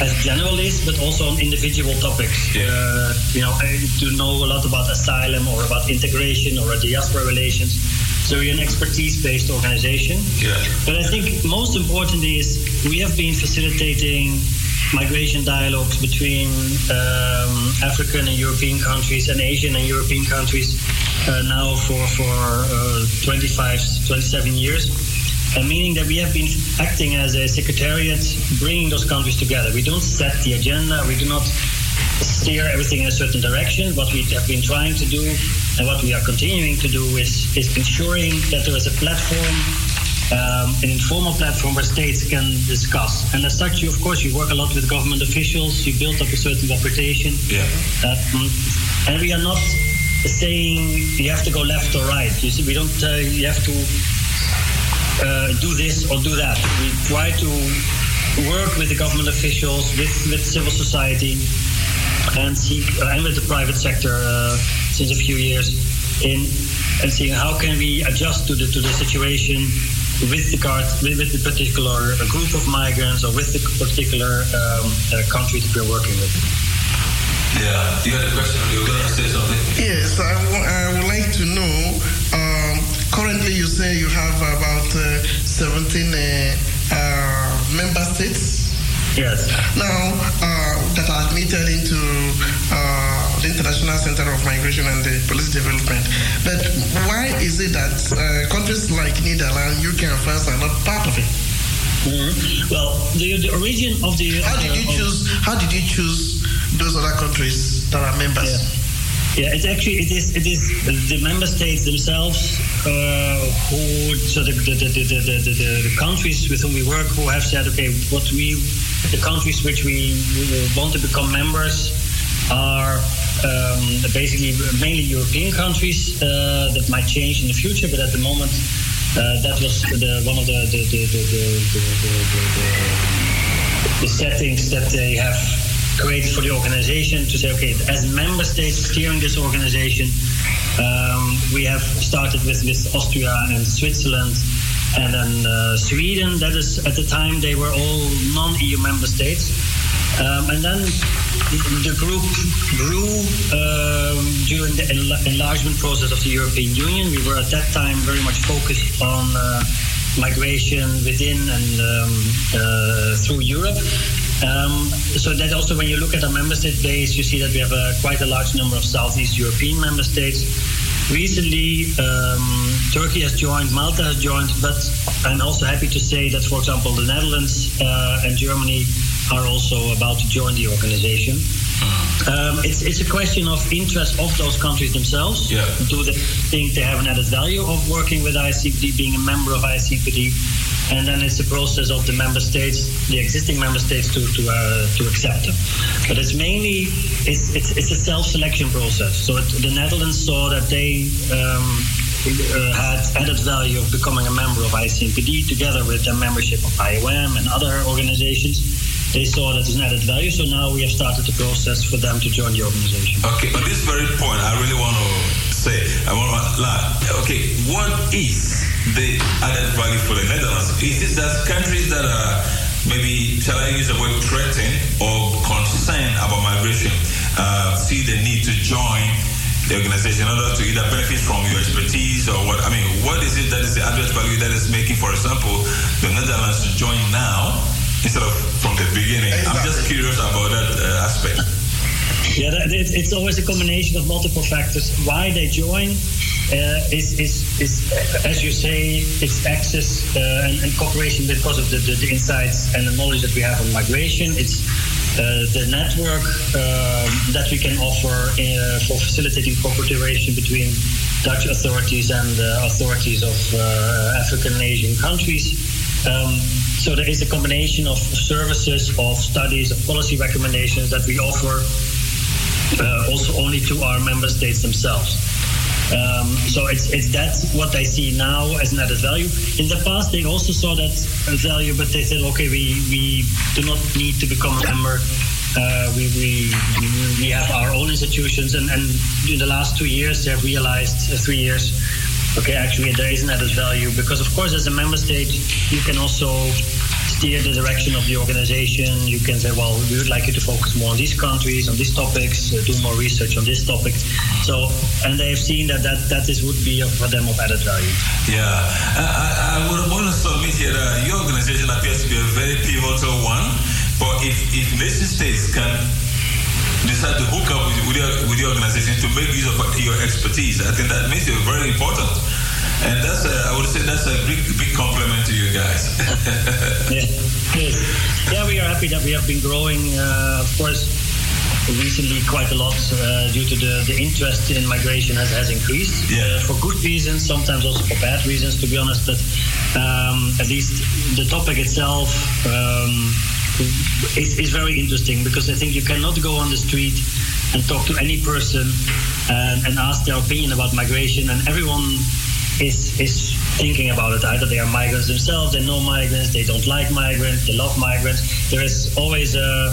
as generalist, but also on individual topics. Uh, you know, to know a lot about asylum or about integration or diaspora relations. So we're an expertise-based organization. Yeah. But I think most importantly is we have been facilitating migration dialogues between um, African and European countries and Asian and European countries uh, now for, for uh, 25, 27 years. Meaning that we have been acting as a secretariat, bringing those countries together. We don't set the agenda, we do not steer everything in a certain direction. What we have been trying to do and what we are continuing to do is, is ensuring that there is a platform, um, an informal platform where states can discuss. And as such, you, of course, you work a lot with government officials, you build up a certain reputation. Yeah. Um, and we are not saying you have to go left or right. You see, we don't. Uh, you have to uh, do this or do that. We try to work with the government officials, with, with civil society, and seek and with the private sector uh, since a few years in and seeing how can we adjust to the to the situation with the card with, with the particular group of migrants or with the particular um, uh, country that we're working with. Yeah. You had a question? You were going to say something? Yes, I I would like to know. Um, currently, you say you have about uh, 17 uh, uh, member states. Yes. Now, uh, that are admitted into uh, the International Center of Migration and the Policy Development. But why is it that uh, countries like Netherlands, UK, and France are not part of it? Mhm. Well, the, the origin of the How did you of- choose? How did you choose those other countries that are members? Yeah, it's actually it is it is the member states themselves uh, who so the the, the, the, the, the, the countries with whom we work who have said okay what we the countries which we want to become members are um, basically mainly European countries uh, that might change in the future, but at the moment uh, that was the one of the, the, the, the settings that they have created for the organization to say, okay, as member states steering this organization, Um, we have started with, with Austria and Switzerland and then uh, Sweden. That is, at the time, they were all non EU member states. Um, and then the group grew um, during the enla- enlargement process of the European Union. We were at that time very much focused on uh, migration within and um, uh, through Europe. Um, so that also, when you look at our member state base, you see that we have a, quite a large number of Southeast European member states. Recently, um, Turkey has joined, Malta has joined, but I'm also happy to say that, for example, the Netherlands uh, and Germany are also about to join the organization. Um, it's, it's a question of interest of those countries themselves. Yeah. Do they think they have an added value of working with ICPD, being a member of ICPD? And then it's the process of the member states, the existing member states, to to, uh, to accept them. But it's mainly it's it's, it's a self-selection process. So it, the Netherlands saw that they. Um, uh, had added value of becoming a member of ICMPD together with their membership of IOM and other organizations. They saw that as an added value, so now we have started the process for them to join the organization. Okay, on this very point, I really want to say, I want to learn. Okay, what is the added value for the Netherlands? Is it that countries that are maybe, shall I use the word threatened or concerned about migration, uh, see the need to join the organization in order to either benefit from your expertise or what? I mean, what is it that is the added value that is making, for example, the Netherlands to join now instead of from the beginning? I'm just curious about that uh, aspect. Yeah, that, it, it's always a combination of multiple factors. Why they join uh, is, is, is, as you say, it's access uh, and, and cooperation because of the, the, the insights and the knowledge that we have on migration. It's uh, the network um, that we can offer uh, for facilitating cooperation between Dutch authorities and uh, authorities of uh, African and Asian countries. Um, so there is a combination of services, of studies, of policy recommendations that we offer uh, also only to our member states themselves. Um, so it's it's that's what they see now as an added value. In the past, they also saw that value, but they said, okay, we, we do not need to become a member. Uh, we, we we have our own institutions, and, and in the last two years, they have realized uh, three years. Okay, actually, there is an added value because, of course, as a member state, you can also steer the direction of the organization. You can say, well, we would like you to focus more on these countries, on these topics, uh, do more research on this topic. So, and they have seen that that, that is would be for them of added value. Yeah, I, I, would want to submit here that your organization appears to be a very pivotal one. But if, if nation states can decide to hook up with, with, your, with your organization to make use of your expertise, I think that makes you very important. And that's, a, I would say, that's a big, big compliment to you guys. yeah. Yes. yeah, we are happy that we have been growing. Uh, of course, recently quite a lot uh, due to the, the interest in migration has, has increased Yeah. uh, for good reasons, sometimes also for bad reasons, to be honest. But um, at least the topic itself um, is, is very interesting because I think you cannot go on the street and talk to any person and, and ask their opinion about migration, and everyone is is thinking about it. Either they are migrants themselves, they know migrants, they don't like migrants, they love migrants. There is always a,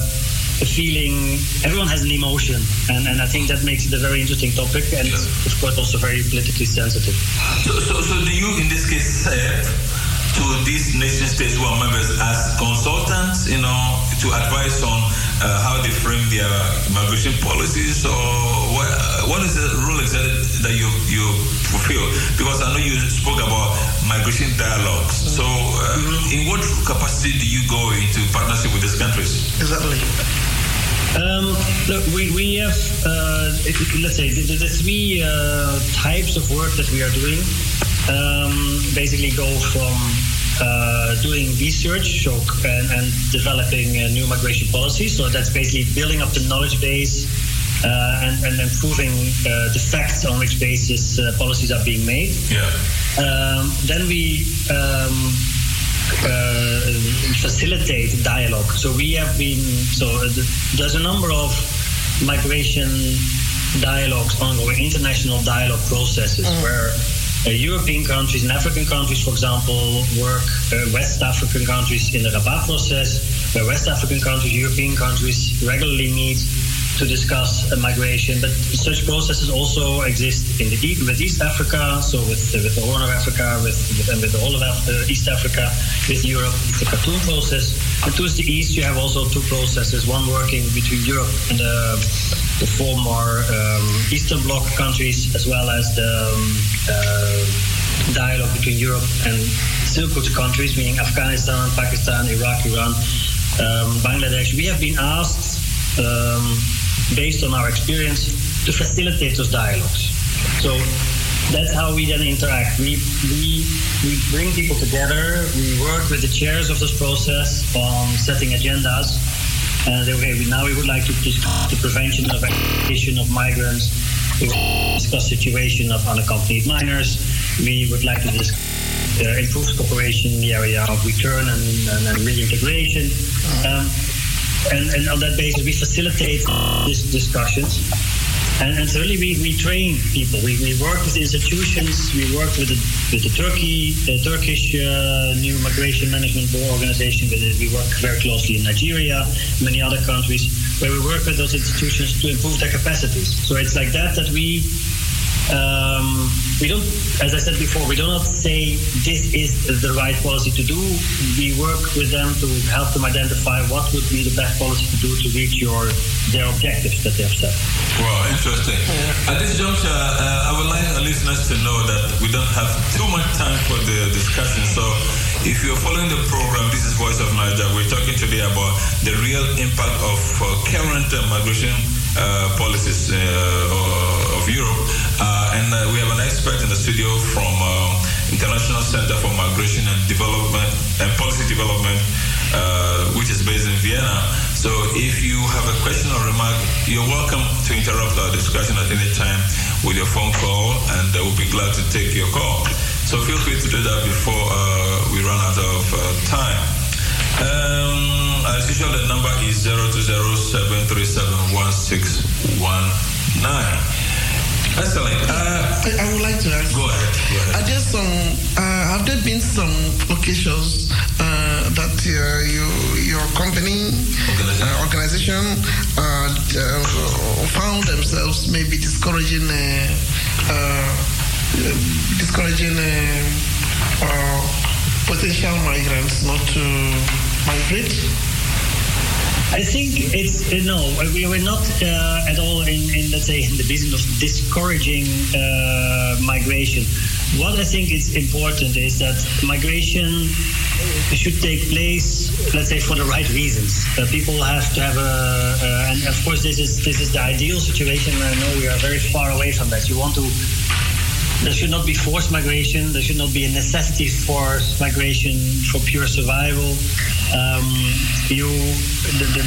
a feeling. Everyone has an emotion, and, and I think that makes it a very interesting topic, and of course also very politically sensitive. so, so, so do you, in this case, serve to these nation states who are members as consultants, you know, to advise on uh, how they frame their migration policies, or what, what is the role exactly that you you fulfill? Because I know you spoke about migration dialogues. So, uh, in what capacity do you go into partnership with these countries? Exactly. Um, look, we, we have, uh, if- if- let's say, the, the, the three uh, types of work that we are doing um, basically go from uh, doing research so, and, and developing uh, new migration policies. So that's basically building up the knowledge base uh, and, and improving uh, the facts on which basis uh, policies are being made. Yeah. Um, then we um, uh, facilitate dialogue. So we have been so uh, there's a number of migration dialogues ongoing, international dialogue processes where. Uh, European countries and African countries, for example, work uh, West African countries in the Rabat process, where West African countries, European countries regularly meet to discuss uh, migration. But such processes also exist in the with East Africa, so with with the Horn of Africa, with with, and with whole of Af- uh, East Africa, with Europe, the Khartoum process. And towards the east, you have also two processes: one working between Europe and the, former um, Eastern Bloc countries, as well as the um, uh, dialogue between Europe and Silk countries, meaning Afghanistan, Pakistan, Iraq, Iran, um, Bangladesh. We have been asked, um, based on our experience, to facilitate those dialogues. So that's how we then interact. We, we, we bring people together, we work with the chairs of this process on setting agendas. And okay, now we would like to discuss the prevention of exploitation of migrants. We discuss situation of unaccompanied minors. We would like to discuss uh, improved cooperation in the area of return and, and, and reintegration. Um, and, and on that basis, we facilitate these discussions. And, and we, we train people. We, we work with institutions. We work with the, with the Turkey, the Turkish uh, new migration management board organization. We work very closely in Nigeria, many other countries, where we work with those institutions to improve their capacities. So it's like that that we um, we don't, as I said before, we do not say this is the right policy to do. We work with them to help them identify what would be the best policy to do to reach your their objectives that they have set. Wow, interesting. At this juncture, uh, I would like our listeners to know that we don't have too much time for the discussion. So, if you're following the program, this is Voice of Naija. We're talking today about the real impact of uh, current uh, migration policies uh, of Europe. Uh, and uh, we have an expert in the studio from International Center for Migration and Development and Policy Development, uh, which is based in Vienna. So if you have a question or remark, you're welcome to interrupt our discussion at any time with your phone call, and uh, we'll be glad to take your call. So feel free to do that before uh, we run out of uh, time. Um, as usual, the number is 020-737-1619. Excellent. Uh, I, I would like to ask. Go ahead. Go ahead. Are there some? Uh, have there been some occasions uh, that uh, you, your company Organization. uh, organization uh, uh, found themselves maybe discouraging uh, uh, discouraging uh, uh, potential migrants not to migrate? I think it's uh, no, we were not uh, at all in, in let's say in the business of discouraging uh, migration. What I think is important is that migration should take place, let's say, for the right reasons. Uh, people have to have a, uh, and of course, this is this is the ideal situation. I know we are very far away from that. You want to there should not be forced migration. There should not be a necessity for migration for pure survival. Um, you, the, the,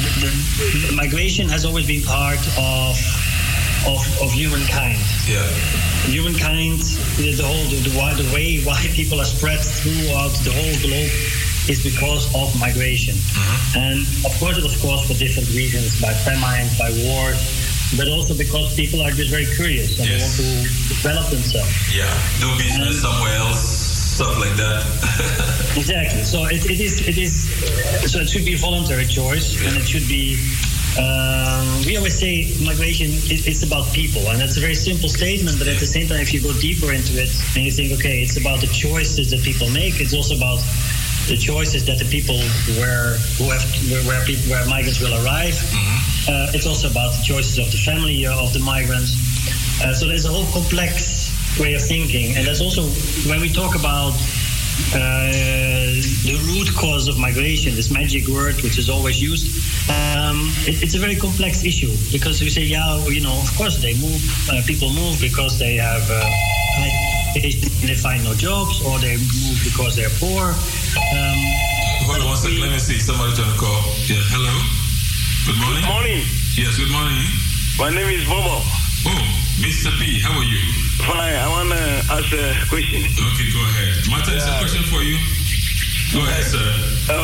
the, migration has always been part of of, of humankind. Yeah. Humankind, the, the whole the, the, why- the way why people are spread throughout the whole globe is because of migration. And of course, of course, for different reasons, by famines, by wars, but also because people are just very curious and they want to develop themselves. Yeah. Do business somewhere else, stuff like that. Exactly. So it, it is it is so it should be a voluntary choice, and it should be. Um, we always say migration it, about people, and that's a very simple statement. But at the same time, if you go deeper into it and you think, okay, it's about the choices that people make. It's also about the choices that the people where who have where where, people, where migrants will arrive. Uh, it's also about the choices of the family uh, of the migrants. Uh, so there's a whole complex way of thinking, and that's also when we talk about uh, the root cause of migration, this magic word which is always used, um, it, it's a very complex issue because we say, yeah, you know, of course they move, uh, people move because they have uh, they find no jobs, or they move because they're poor. Um, Hold on one second. Let me see. Somebody trying to call. Yeah. Hello. Good morning. Good morning. Yes. Good morning. My name is Bobo. Oh, Mr. P. How are you? Fine. I want to ask a question. Okay. Go ahead. Martha, is a question for you. Go ahead, sir.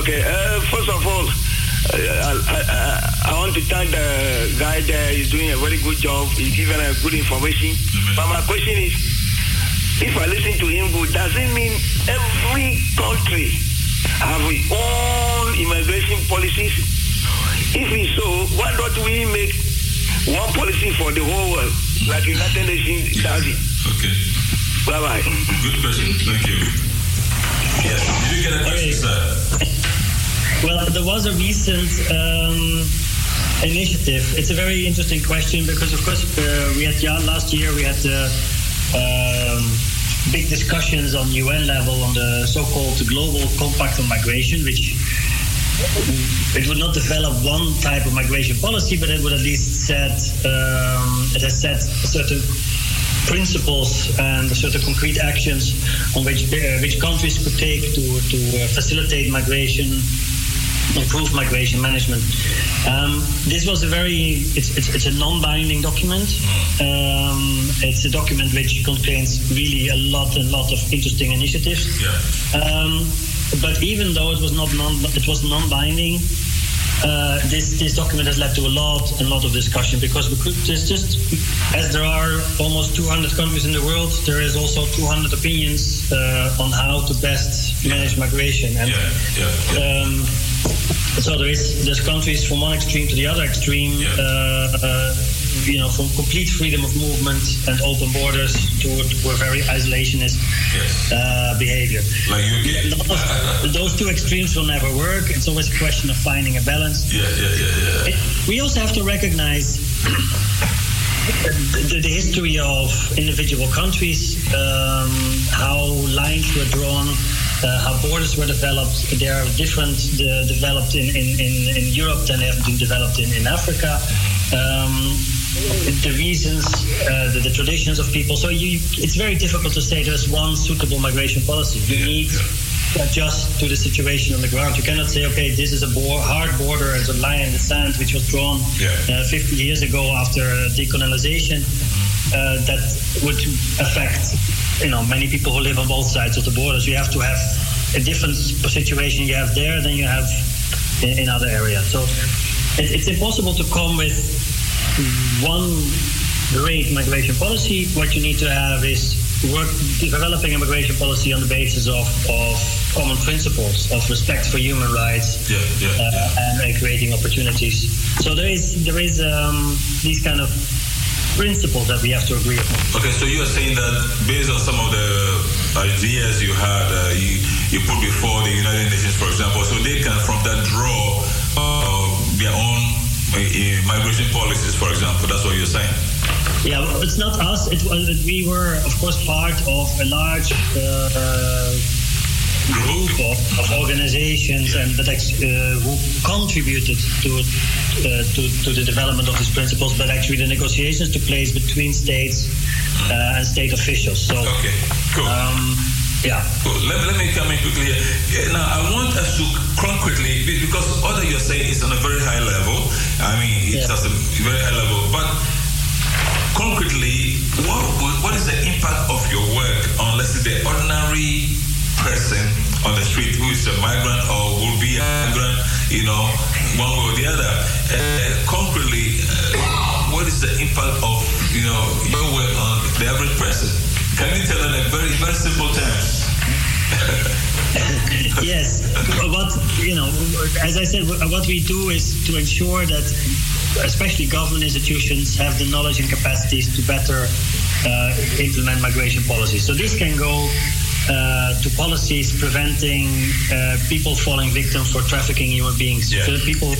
Okay. Uh, first of all, uh, I, I, I want to thank the guy there. He's doing a very good job. He's giving a good information. But my question is, if I listen to him good, does it mean every country have its own immigration policies? If it's so, why don't we make one policy for the whole world, like United Nations does it. Okay. Bye bye. Good question. Thank you. Yes. Did you get a question, sir? Well, there was a recent um, initiative. It's a very interesting question because, of course, uh, we had yeah, last year we had uh, um, big discussions on UN level on the so-called Global Compact on Migration, which it would not develop one type of migration policy, but it would at least set um, it has set certain principles and certain concrete actions on which uh, which countries could take to to uh, facilitate migration improve migration management. Um, this was a very, it's, it's, it's a non-binding document. Um, it's a document which contains really a lot and lot of interesting initiatives. Um, but even though it was not non, it was non-binding, uh, this this document has led to a lot and lot of discussion because we could, there's just as there are almost 200 countries in the world, there is also 200 opinions uh, on how to best manage migration. And um, so there is there's countries from one extreme to the other extreme. Uh, uh, you know, from complete freedom of movement and open borders to, a very isolationist uh, behavior. Like you those, those two extremes will never work. It's always a question of finding a balance. Yeah, yeah, yeah, yeah. It- we also have to recognize the, the history of individual countries, um, how lines were drawn, uh, how borders were developed. They are different uh, developed in, in, in, in Europe than they have been developed in, in Africa. Um, the reasons, uh, the, the traditions of people. So you, it's very difficult to say there's one suitable migration policy. You need to adjust to the situation on the ground. You cannot say, okay, this is a hard border as a line in the sand, which was drawn uh, 50 years ago after decolonization. Uh, that would affect, you know, many people who live on both sides of the borders. You have to have a different situation you have there than you have in, in other areas. So it, it's impossible to come with one great migration policy. What you need to have is work developing a migration policy on the basis of, of common principles of respect for human rights yeah, yeah, uh, and uh, creating opportunities. So there is there is um, these kind of principles that we have to agree upon. Okay, so you are saying that based on some of the ideas you had, uh, you, you put before the United Nations, for example, so they can from that draw uh, their own migration policies, for example. That's what you're saying. Yeah, well, it's not us. It we were, of course, part of a large uh, group of, of organizations and that uh, who contributed to, uh, to to the development of these principles. But actually, the negotiations took place between states uh, and state officials. So, okay, cool. Um, yeah. Cool. Let, let me come in quickly here. Yeah, now, I want us to concretely, be- because all that you're saying is on a very high level. I mean, it's at a very high level. But concretely, what, what is the impact of your work on, let's say, the ordinary person on the street who is a migrant or will be a migrant, you know, one way or the other? Uh, concretely, uh, what is the impact of, you know, your work on the average person? Can you tell in very, very simple terms? yes, what you know, as I said, what we do is to ensure that, especially government institutions, have the knowledge and capacities to better uh, implement migration policies. So this can go uh, to policies preventing uh, people falling victim for trafficking human beings, Yeah. people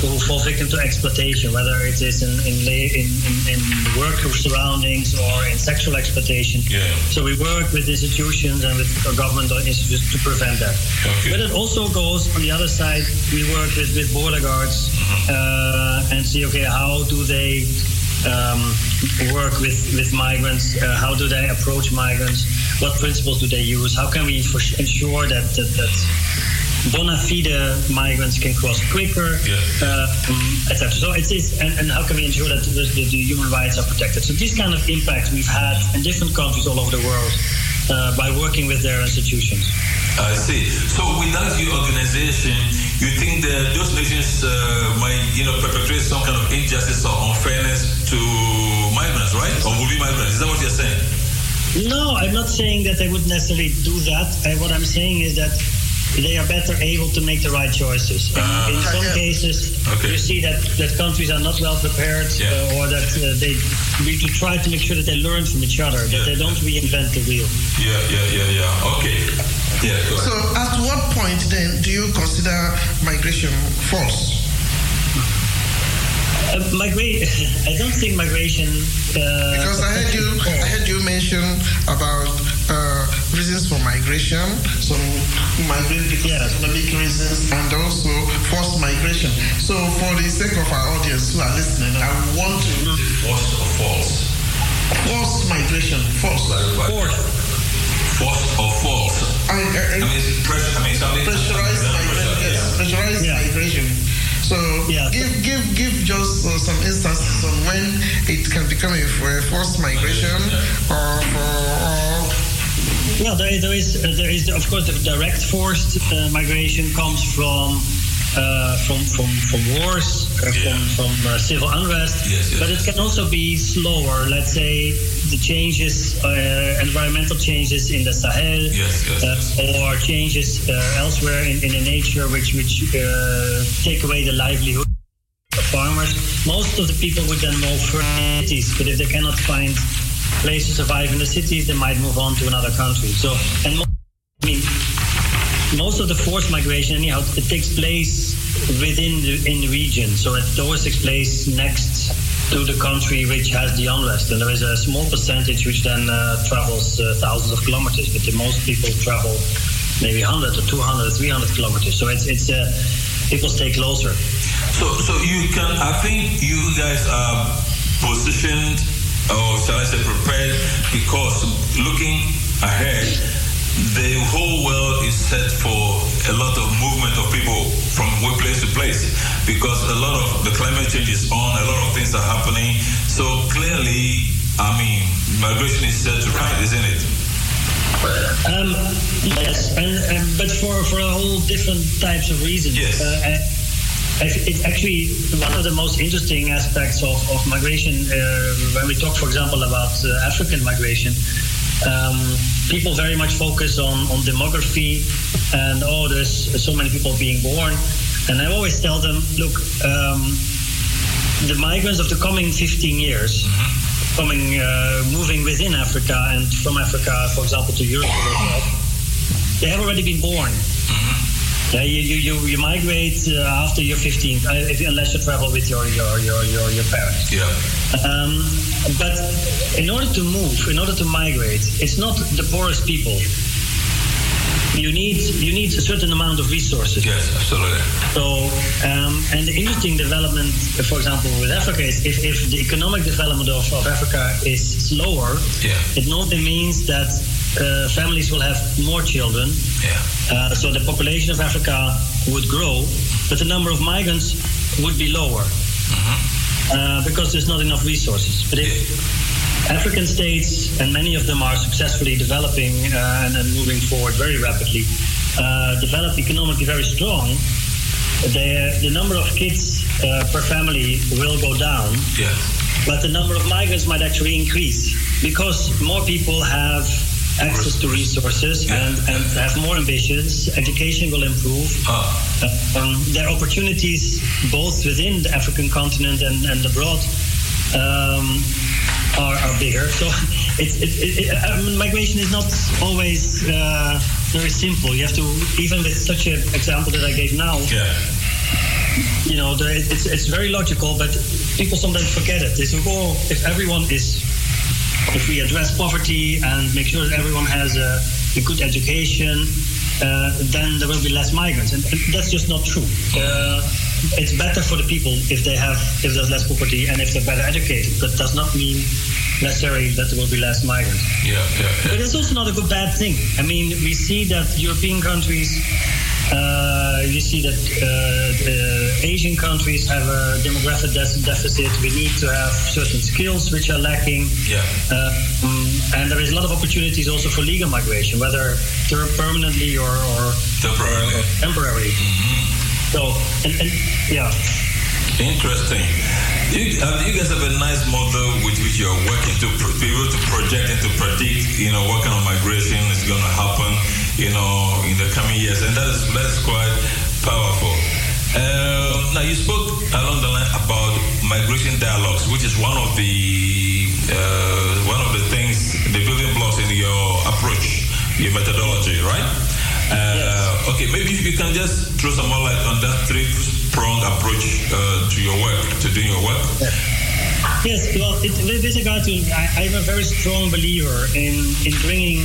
who fall victim to exploitation, whether it is in in, in, in, work surroundings or in sexual exploitation. Yeah. So we work with institutions and with uh, government institutions to prevent that. But it also goes on the other side. We work with, with border guards uh, and see okay how do they um, work with with migrants? Uh, how do they approach migrants? What principles do they use? How can we for- ensure that that, that bona fide migrants can cross quicker, uh, um, etc. So it's, it's and, and how can we ensure that the, the, the human rights are protected? So these kind of impacts we've had in different countries all over the world uh, by working with their institutions. I see. So without your organization, you think that those nations uh, might, you know, perpetrate some kind of injustice or unfairness to migrants, right? Or will be migrants? Is that what you're saying? No, I'm not saying that I would necessarily do that. Uh, what I'm saying is that they are better able to make the right choices. In, Ah. in some cases, Okay. you see that, that countries are not well prepared, Yeah. uh, or that uh, they we to try to make sure that they learn from each other, that they don't reinvent the wheel. Yeah, yeah, yeah, yeah. Okay. Yeah, go ahead. So, at what point then do you consider migration false? Uh, migra- I don't think migration. Uh, Because I heard you, I heard you mention about uh, reasons for migration. So migrate because of economic reasons and also forced migration. So for the sake of our audience who are listening, I want to Forced or false? forced migration, forced. Forced Forced or false? I, I, I mean, it's pressure, I mean, something. pressurized migration. Yes, pressurized migration. So give give give just uh, some instances on when it can become a, a forced migration or Well, there is, there is, uh, there is of course, the direct forced uh, migration comes from uh, from from from wars, uh, from from uh, civil unrest. But it can also be slower. Let's say the changes, uh, environmental changes in the Sahel, uh, or changes uh, elsewhere in, in the nature, which which uh, take away the livelihood of farmers. Most of the people would then move for cities, but if they cannot find place to survive in the cities, they might move on to another country. So, and mo- I mean, most of the forced migration, anyhow, it takes place within the in the region. So it always takes place next to the country which has the unrest, and there is a small percentage which then uh, travels uh, thousands of kilometers. But the most people travel maybe 100 or 200, 300 kilometers. So it's it's uh, people stay closer. So, so you can, I think you guys are positioned, or shall I say prepared, because looking ahead, the whole world is set for a lot of movement of people from one place to place because a lot of the climate change is on, a lot of things are happening. So clearly, I mean, migration is set to rise, isn't it? Um, yes, and, and but for for a whole different types of reasons. Yes. Uh, it's actually one of the most interesting aspects of, of migration uh, when we talk, for example, about uh, African migration. Um, people very much focus on, on demography and oh, there's so many people being born. And I always tell them, look, um, the migrants of the coming 15 years, coming, uh, moving within Africa and from Africa, for example, to Europe, they have already been born. Yeah, you, you, you, you migrate uh, after you're 15, uh, if, unless you travel with your, your, your, your, your parents. Yeah. Um, but in order to move, in order to migrate, it's not the poorest people. You need you need a certain amount of resources. Yes, absolutely. So, um, and the interesting development, for example, with Africa is if, if the economic development of, of Africa is slower, Yeah. it normally means that uh, families will have more children. Yeah. Uh, so the population of Africa would grow, but the number of migrants would be lower uh, because there's not enough resources. But if African states, and many of them are successfully developing uh, and, and moving forward very rapidly, uh, develop economically very strong, the, the number of kids uh, per family will go down. Yeah. But the number of migrants might actually increase because more people have access to resources and, and have more ambitions. Education will improve. Ah. Um, their opportunities, both within the African continent and, and abroad, um, are, are bigger. So it's, it, it, it, migration is not always uh, very simple. You have to, even with such an example that I gave now, you know, it's, it's very logical, but people sometimes forget it. They say, oh, if everyone is, if we address poverty and make sure that everyone has a, a good education, uh, then there will be less migrants. And, and that's just not true. Uh, it's better for the people if they have, if there's less poverty and if they're better educated. That does not mean necessarily that there will be less migrants. Yeah, yeah, But it's also not a good bad thing. I mean, we see that European countries, you see that uh, uh, Asian countries have a demographic de- deficit. We need to have certain skills which are lacking. Yeah. Uh, mm, and there is a lot of opportunities also for legal migration, whether permanently or, or temporarily. Or temporary. So, and, and yeah. Interesting. You, um, you guys have a nice model with which you're working to be able to project and to predict, you know, what kind of migration is going to happen. You know, in the coming years, and that is that is quite powerful. Uh, now you spoke along the line about migration dialogues, which is one of the uh, one of the things, the building blocks in your approach, your methodology, right? Uh, Okay, maybe if you can just throw some more light on that three-pronged approach uh, to your work, to doing your work. Yes, well, it, with regard to, I, I'm a very strong believer in, in bringing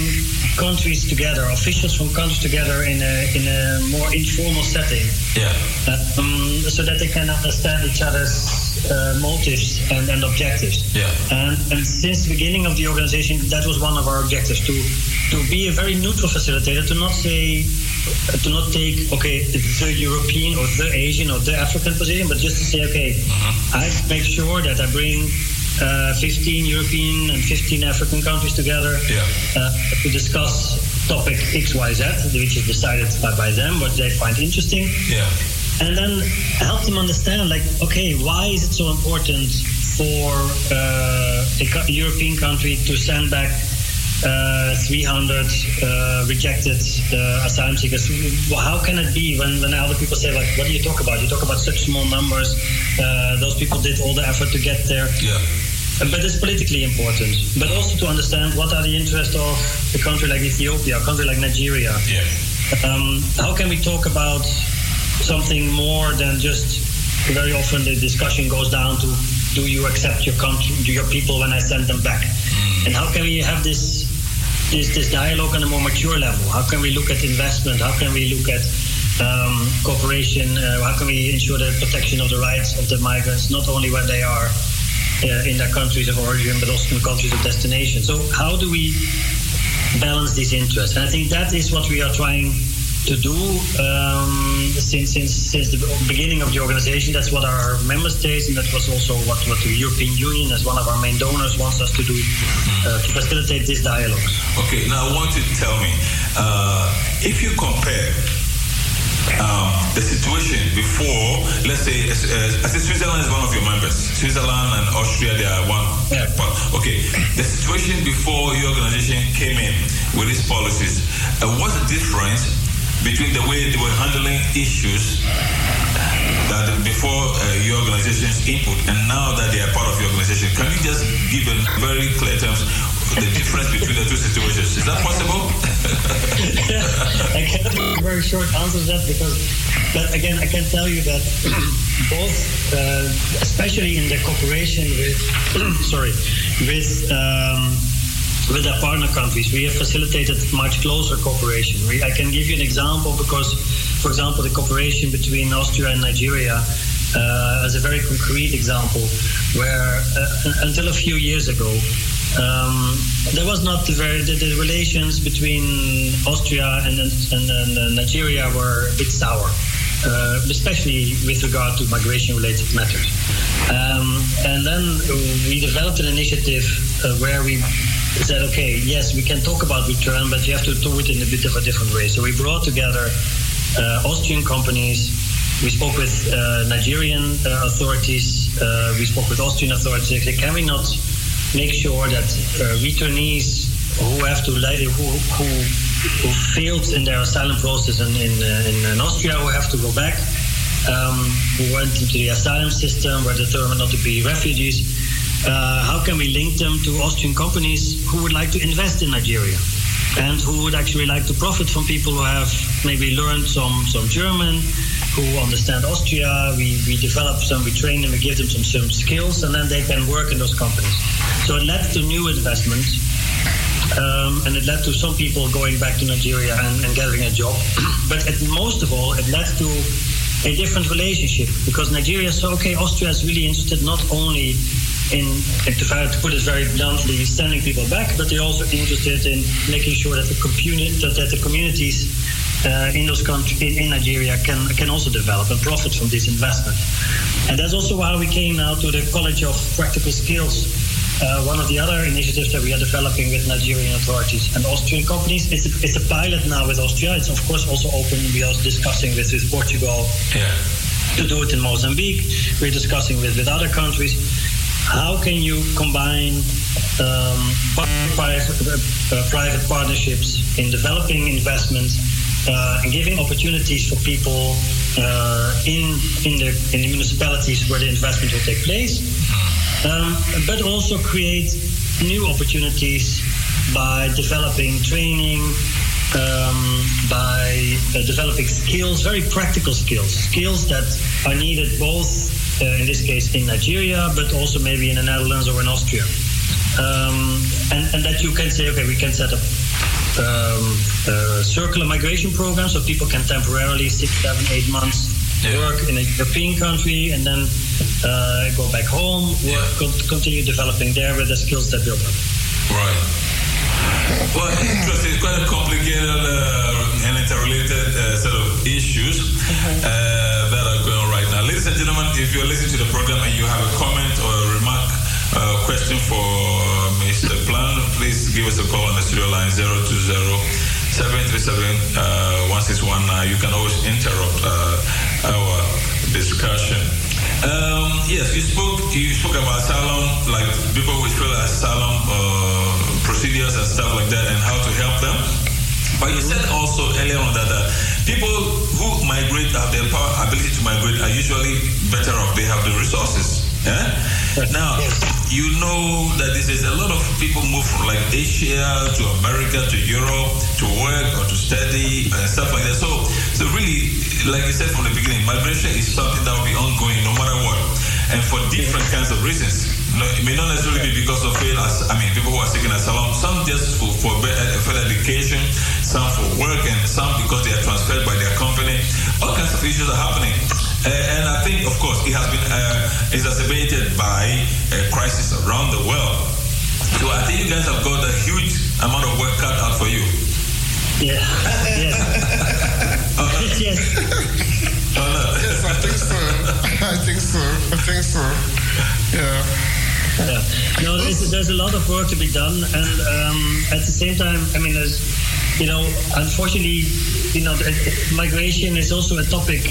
countries together, officials from countries together in a, in a more informal setting. Yeah. Um, so that they can understand each other's uh, motives and, and objectives. Yeah. And, and since the beginning of the organization, that was one of our objectives to to be a very neutral facilitator, to not say, to not take okay the European or the Asian or the African position, but just to say okay, I make sure that I bring. Uh, 15 European and 15 African countries together uh, to discuss topic X, Y, Z, which is decided by, by them, what they find interesting Yeah. And then help them understand like okay why is it so important for uh, a co- European country to send back uh, 300 uh, rejected uh, asylum seekers? Well, how can it be when, when other people say like what do you talk about? You talk about such small numbers uh, those people did all the effort to get there. Yeah. but it's politically important. But also to understand what are the interests of a country like Ethiopia a country like Nigeria. Yeah. um, how can we talk about something more than just very often the discussion goes down to do you accept your country your people when I send them back? And how can we have this this this dialogue on a more mature level? How can we look at investment? How can we look at um, cooperation? Uh, how can we ensure the protection of the rights of the migrants not only when they are uh, in their countries of origin but also in countries of destination? So how do we balance these interests. And I think that is what we are trying to do um, since, since since the beginning of the organization. That's what our member states, and that was also what, what the European Union, as one of our main donors, wants us to do uh, to facilitate this dialogue. Okay, now I want you to tell me uh, if you compare um, the situation before, let's say, as- as- I say Switzerland is one of your members. Switzerland and Austria, they are one. part. Okay, the situation before your organization came in with these policies, uh, what's the difference between the way they were handling issues that before uh, your organization's input and now that they are part of your organization? Can you just give in very clear terms the difference between the two situations? Is that possible? I can't give a very short answer to that because, but again, I can tell you that both, uh, especially in the cooperation with, sorry, with. Um, with our partner countries, we have facilitated much closer cooperation. We, I can give you an example because, for example, the cooperation between Austria and Nigeria uh, as a very concrete example, where uh, until a few years ago, um, there was not the very the, the relations between Austria and, and, and uh, Nigeria were a bit sour. Uh, especially with regard to migration-related matters, um, and then we developed an initiative uh, where we said, okay, yes, we can talk about return, but you have to do it in a bit of a different way. So we brought together uh, Austrian companies. We spoke with uh, Nigerian uh, authorities. Uh, we spoke with Austrian authorities. Can we not make sure that uh, returnees who have to li- who, who who failed in their asylum process in in, uh, in, in Austria who have to go back, um, who went into the asylum system, were determined not to be refugees. Uh, how can we link them to Austrian companies who would like to invest in Nigeria and who would actually like to profit from people who have maybe learned some, some German, who understand Austria. We, we develop some, we train them, we give them some, some skills, and then they can work in those companies. So it led to new investments. Um, and it led to some people going back to Nigeria and, and getting a job. but most of all, it led to a different relationship because Nigeria saw, okay, Austria is really interested not only in, to, to put it very bluntly, sending people back, but they're also interested in making sure that the, communi- that, that the communities uh, in those countries, in, in Nigeria, can can also develop and profit from this investment. And that's also why we came now to the College of Practical Skills uh, one of the other initiatives that we are developing with Nigerian authorities and Austrian companies. It's a, it's a pilot now with Austria. It's of course also open. We are discussing with, with Portugal to do it in Mozambique. We're discussing with, with other countries. How can you combine um, private, uh, private partnerships in developing investment uh, and giving opportunities for people uh, in in the in the municipalities where the investment will take place, um, but also create new opportunities by developing training, um, by uh, developing skills, very practical skills, skills that are needed both in this case in Nigeria, but also maybe in the Netherlands or in Austria. Um, and, and that you can say, okay, we can set up um, a circular migration program so people can temporarily six, seven, eight months work in a European country and then uh, go back home, work, con- continue developing there with the skills they built up. Right. Well, interesting. It's quite a complicated uh, and interrelated uh, set of issues uh, that are going on. Ladies and gentlemen, if you're listening to the program and you have a comment or a remark, uh, question for Mr. Plan, please give us a call on the studio line 020 737 uh, 1619. You can always interrupt uh, our discussion. Um, yes, you spoke. You spoke about asylum, like people with fill asylum uh, procedures and stuff like that, and how to help them. But you said also earlier on that uh, people who migrate have the power, ability to migrate are usually better off. They have the resources. Yeah? Now, you know that this is a lot of people move from like Asia to America to Europe to work or to study and stuff like that. So, so really, like I said from the beginning, migration is something that will be ongoing no matter what, and for different kinds of reasons. No, it may not necessarily be because of fail as I mean people who are seeking asylum, some just for, for better, further education, some for work, and some because they are transferred by their company. All kinds of issues are happening. Uh, and I think, of course, it has been uh, exacerbated by a crisis around the world. So I think you guys have got a huge amount of work cut out for you. Yeah. yes. yes. yes, I think so. I think so. I think so. Yeah. Yeah. No, there's, there's a lot of work to be done, and um, at the same time, I mean, there's, you know, unfortunately, you know, migration is also a topic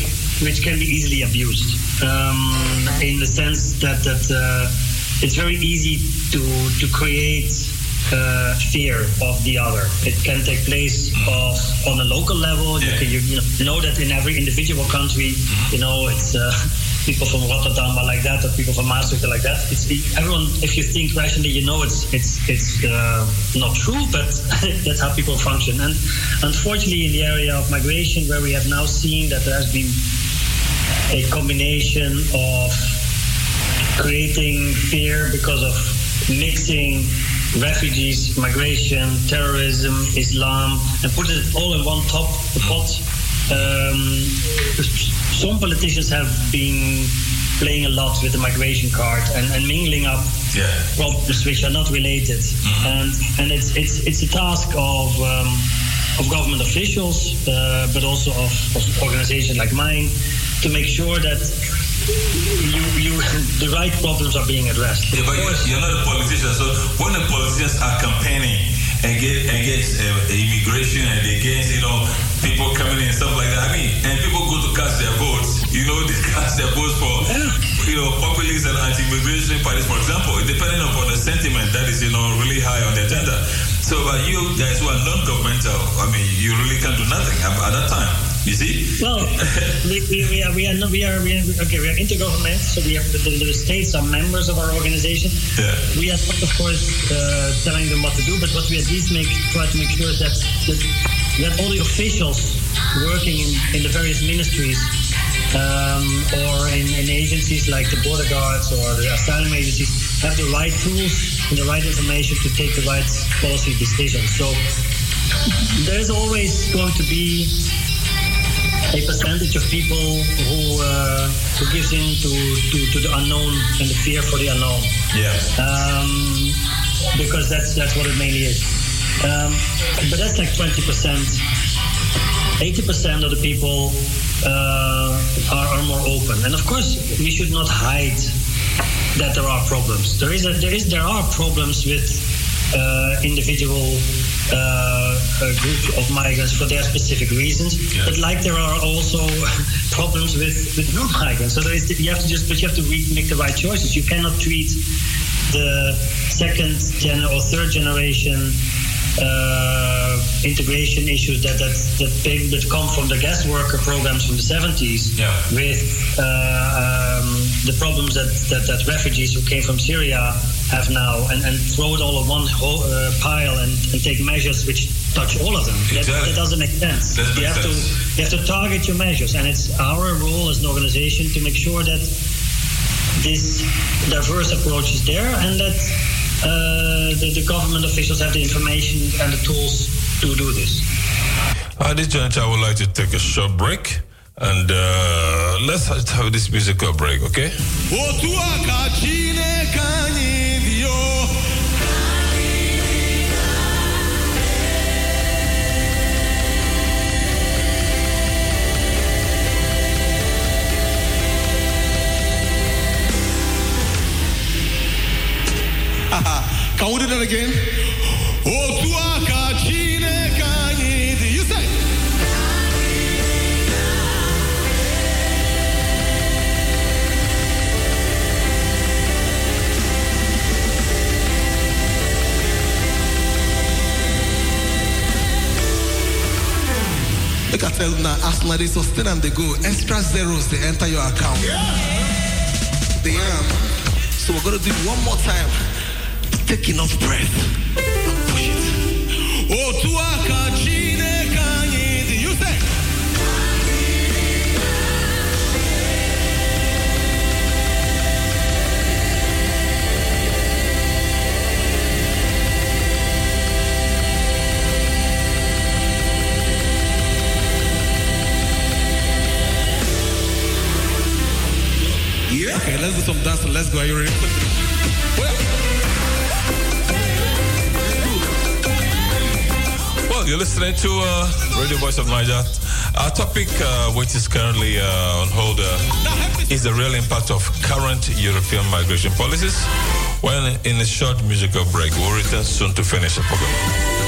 which can be easily abused, um, in the sense that that uh, it's very easy to to create uh, fear of the other. It can take place of, on a local level. You, can, you, you know that in every individual country, you know, it's uh, people from Rotterdam are like that, or people from Maastricht are like that. It's everyone. If you think rationally, you know it's it's it's uh, not true, but that's how people function. And unfortunately, in the area of migration, where we have now seen that there has been a combination of creating fear because of mixing refugees, migration, terrorism, Islam, and put it all in one top the pot. Um, some politicians have been playing a lot with the migration card and, and mingling up Yeah. problems which are not related. And and it's it's it's a task of um, of government officials, uh, but also of, of organizations like mine, to make sure that you you the right problems are being addressed. Yeah, but you're, you're not a politician. So when the politicians are campaigning against, against uh, immigration and against you know people coming in and stuff like that, I mean, and people go to cast their votes, you know, they cast their votes for you know populist and anti-immigration parties, for example, depending upon the sentiment that is you know really high on the agenda. So, but you guys who are non-governmental, I mean, you really can't do nothing at, at that time. You see? Well, we, we, we are we are we are we are okay. We are intergovernmental, so we have the, the states are members of our organization. Yeah. We are not, of course, uh, telling them what to do, but what we at least make try to make sure is that that, that all the officials working in, in the various ministries um, or in, in agencies like the border guards or the asylum agencies have the right tools and the right information to take the right policy decisions. So there's always going to be a percentage of people who uh, who gives in to, to, to the unknown and the fear for the unknown. Yeah. Um, because that's that's what it mainly is. Um, but that's like 20%. 80% of the people uh, are, are more open. And of course, we should not hide that there are problems. There is a, there is there are problems with individual uh, uh, groups of migrants for their specific reasons. But like there are also problems with, with non-migrants. So there is, you have to just, but you have to re- make the right choices. You cannot treat the second gen or third generation uh, integration issues that that that, came, that come from the guest worker programs from the 70s with uh, um, the problems that, that that refugees who came from Syria have now and, and throw it all in one whole, uh, pile and, and take measures which touch all of them. That, that doesn't make sense. You have to you have to target your measures, and it's our role as an organization to make sure that this diverse approach is there and that the, the government officials have the information and the tools to do this. At this juncture, I would like to take a short break. And uh, let's have this musical break, okay? Can we do that again? Otua kachine kanyi dio. You say. I tell you now, as now they sustain and they go, extra zeros they enter your account. They am. So we're gonna do it one more time. Take enough breath push it. Oh, Otua kachine kanyi. You say. Yeah. Okay, let's do some dancing. Let's go. Are you ready? Well, you're listening to uh, Radio Voice of Naija. Our topic, uh, which is currently uh, on hold, uh, is the real impact of current European migration policies. Well, in a short musical break, we'll return soon to finish the program.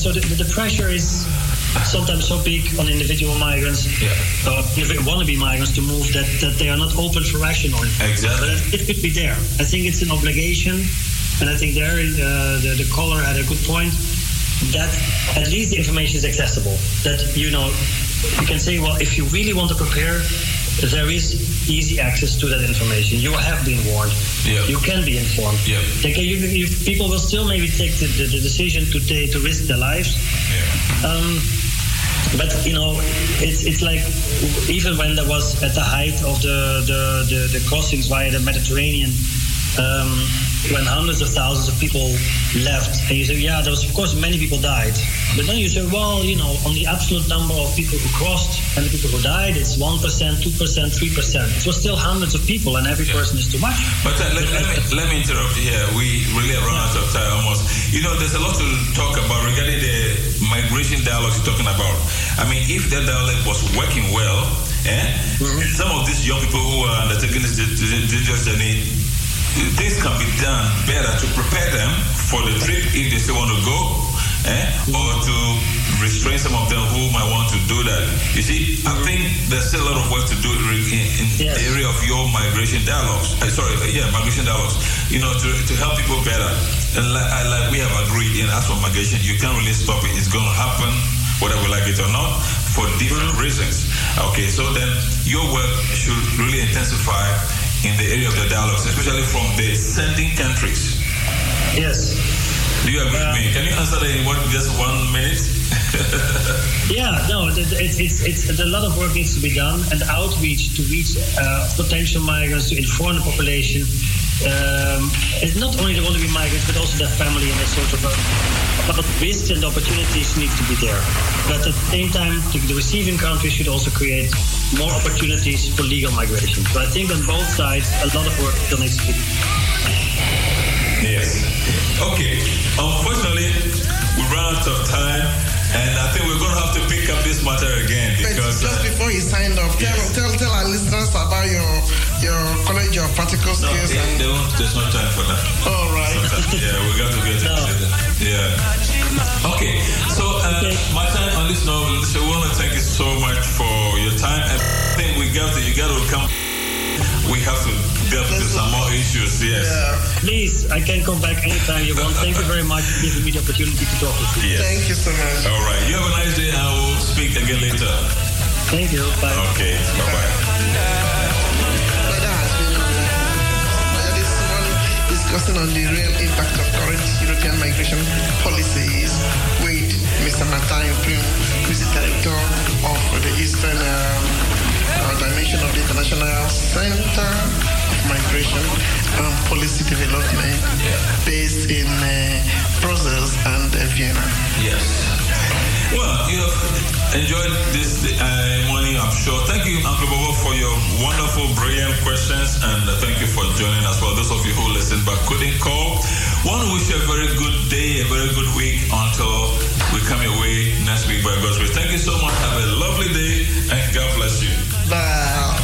So the, the pressure is sometimes so big on individual migrants, uh, wannabe migrants, to move that, that they are not open for action on it. Exactly. But it could be there. I think it's an obligation, and I think there uh, the, the caller had a good point that at least the information is accessible. That you know, you can say, well, if you really want to prepare, there is easy access to that information. You have been warned. Yeah. You can be informed. Yeah. They you, you, people will still maybe take the, the, the decision to take, to risk their lives. Um, but you know, it's it's like even when there was at the height of the the, the, the crossings via the Mediterranean, um, when hundreds of thousands of people left, and you say, yeah, there was of course many people died. But then you say, well, you know, on the absolute number of people who crossed and the people who died, it's one percent, two percent, three percent. It was still hundreds of people, and every person is too much. But uh, let, let, me, let me interrupt you here. We really run out of time almost. You know, there's a lot to talk about regarding the migration dialogue you're talking about. I mean, if that dialogue was working well, eh, some of these young people who are undertaking this dangerous journey, this can be done better to prepare them for the trip if they still want to go, eh, or to restrain some of them who might want to do that. You see, I think there's still a lot of work to do in, in the area of your migration dialogues. Uh, sorry, uh, yeah, migration dialogues. You know, to, to help people better. And like, I- like we have agreed in as for migration, you can't really stop it. It's going to happen, whether we like it or not, for different reasons. Okay, so then your work should really intensify in the area of the dialogues, especially from the sending countries. Yes. Do you agree with me? Can you answer that in one, just one minute? Yeah, no, it- it's, it's, it's, a lot of work needs to be done, and outreach to reach uh, potential migrants, to inform the population. Um, it's not only the wannabe migrants, but also their family and their sort of uh, but risks and opportunities need to be there. But at the same time, the, the receiving country should also create more opportunities for legal migration. So I think on both sides, a lot of work still needs to be done. Yes. Okay. Unfortunately, we ran out of time, and I think we're going to have to pick up this matter again But because. just uh, before you signed off, tell, tell, tell our listeners about your your College of Practical no, they, and, they won't, there's no time for that. all right. yeah, we got to get it later. Yeah. Okay. So, uh, Martin, on this note, so we want to thank you so much for your time. I think we got to, you got to come. We have to delve into some more issues. Yes. Please, I can come back anytime you want. Thank you very much for giving me the opportunity to talk with you. Yes. Thank you so much. All right. You have a nice day. I will speak again later. Thank you. Bye. Okay. Bye bye. Brother has been this morning discussing on the real impact of current European migration policies with Mr. Martin Prim, who is the director of the Eastern um, uh, dimension of the International Center of Migration and Policy Development based in uh, Brussels and uh, Vienna. Yes. Well, you have enjoyed this uh, morning, I'm sure. Thank you, Uncle Bobo, for your wonderful, brilliant questions, and uh, thank you for joining as well. Those of you who listened but couldn't call, want to wish you a very good day, a very good week until we come your way next week by God's grace. Thank you so much. Bieber.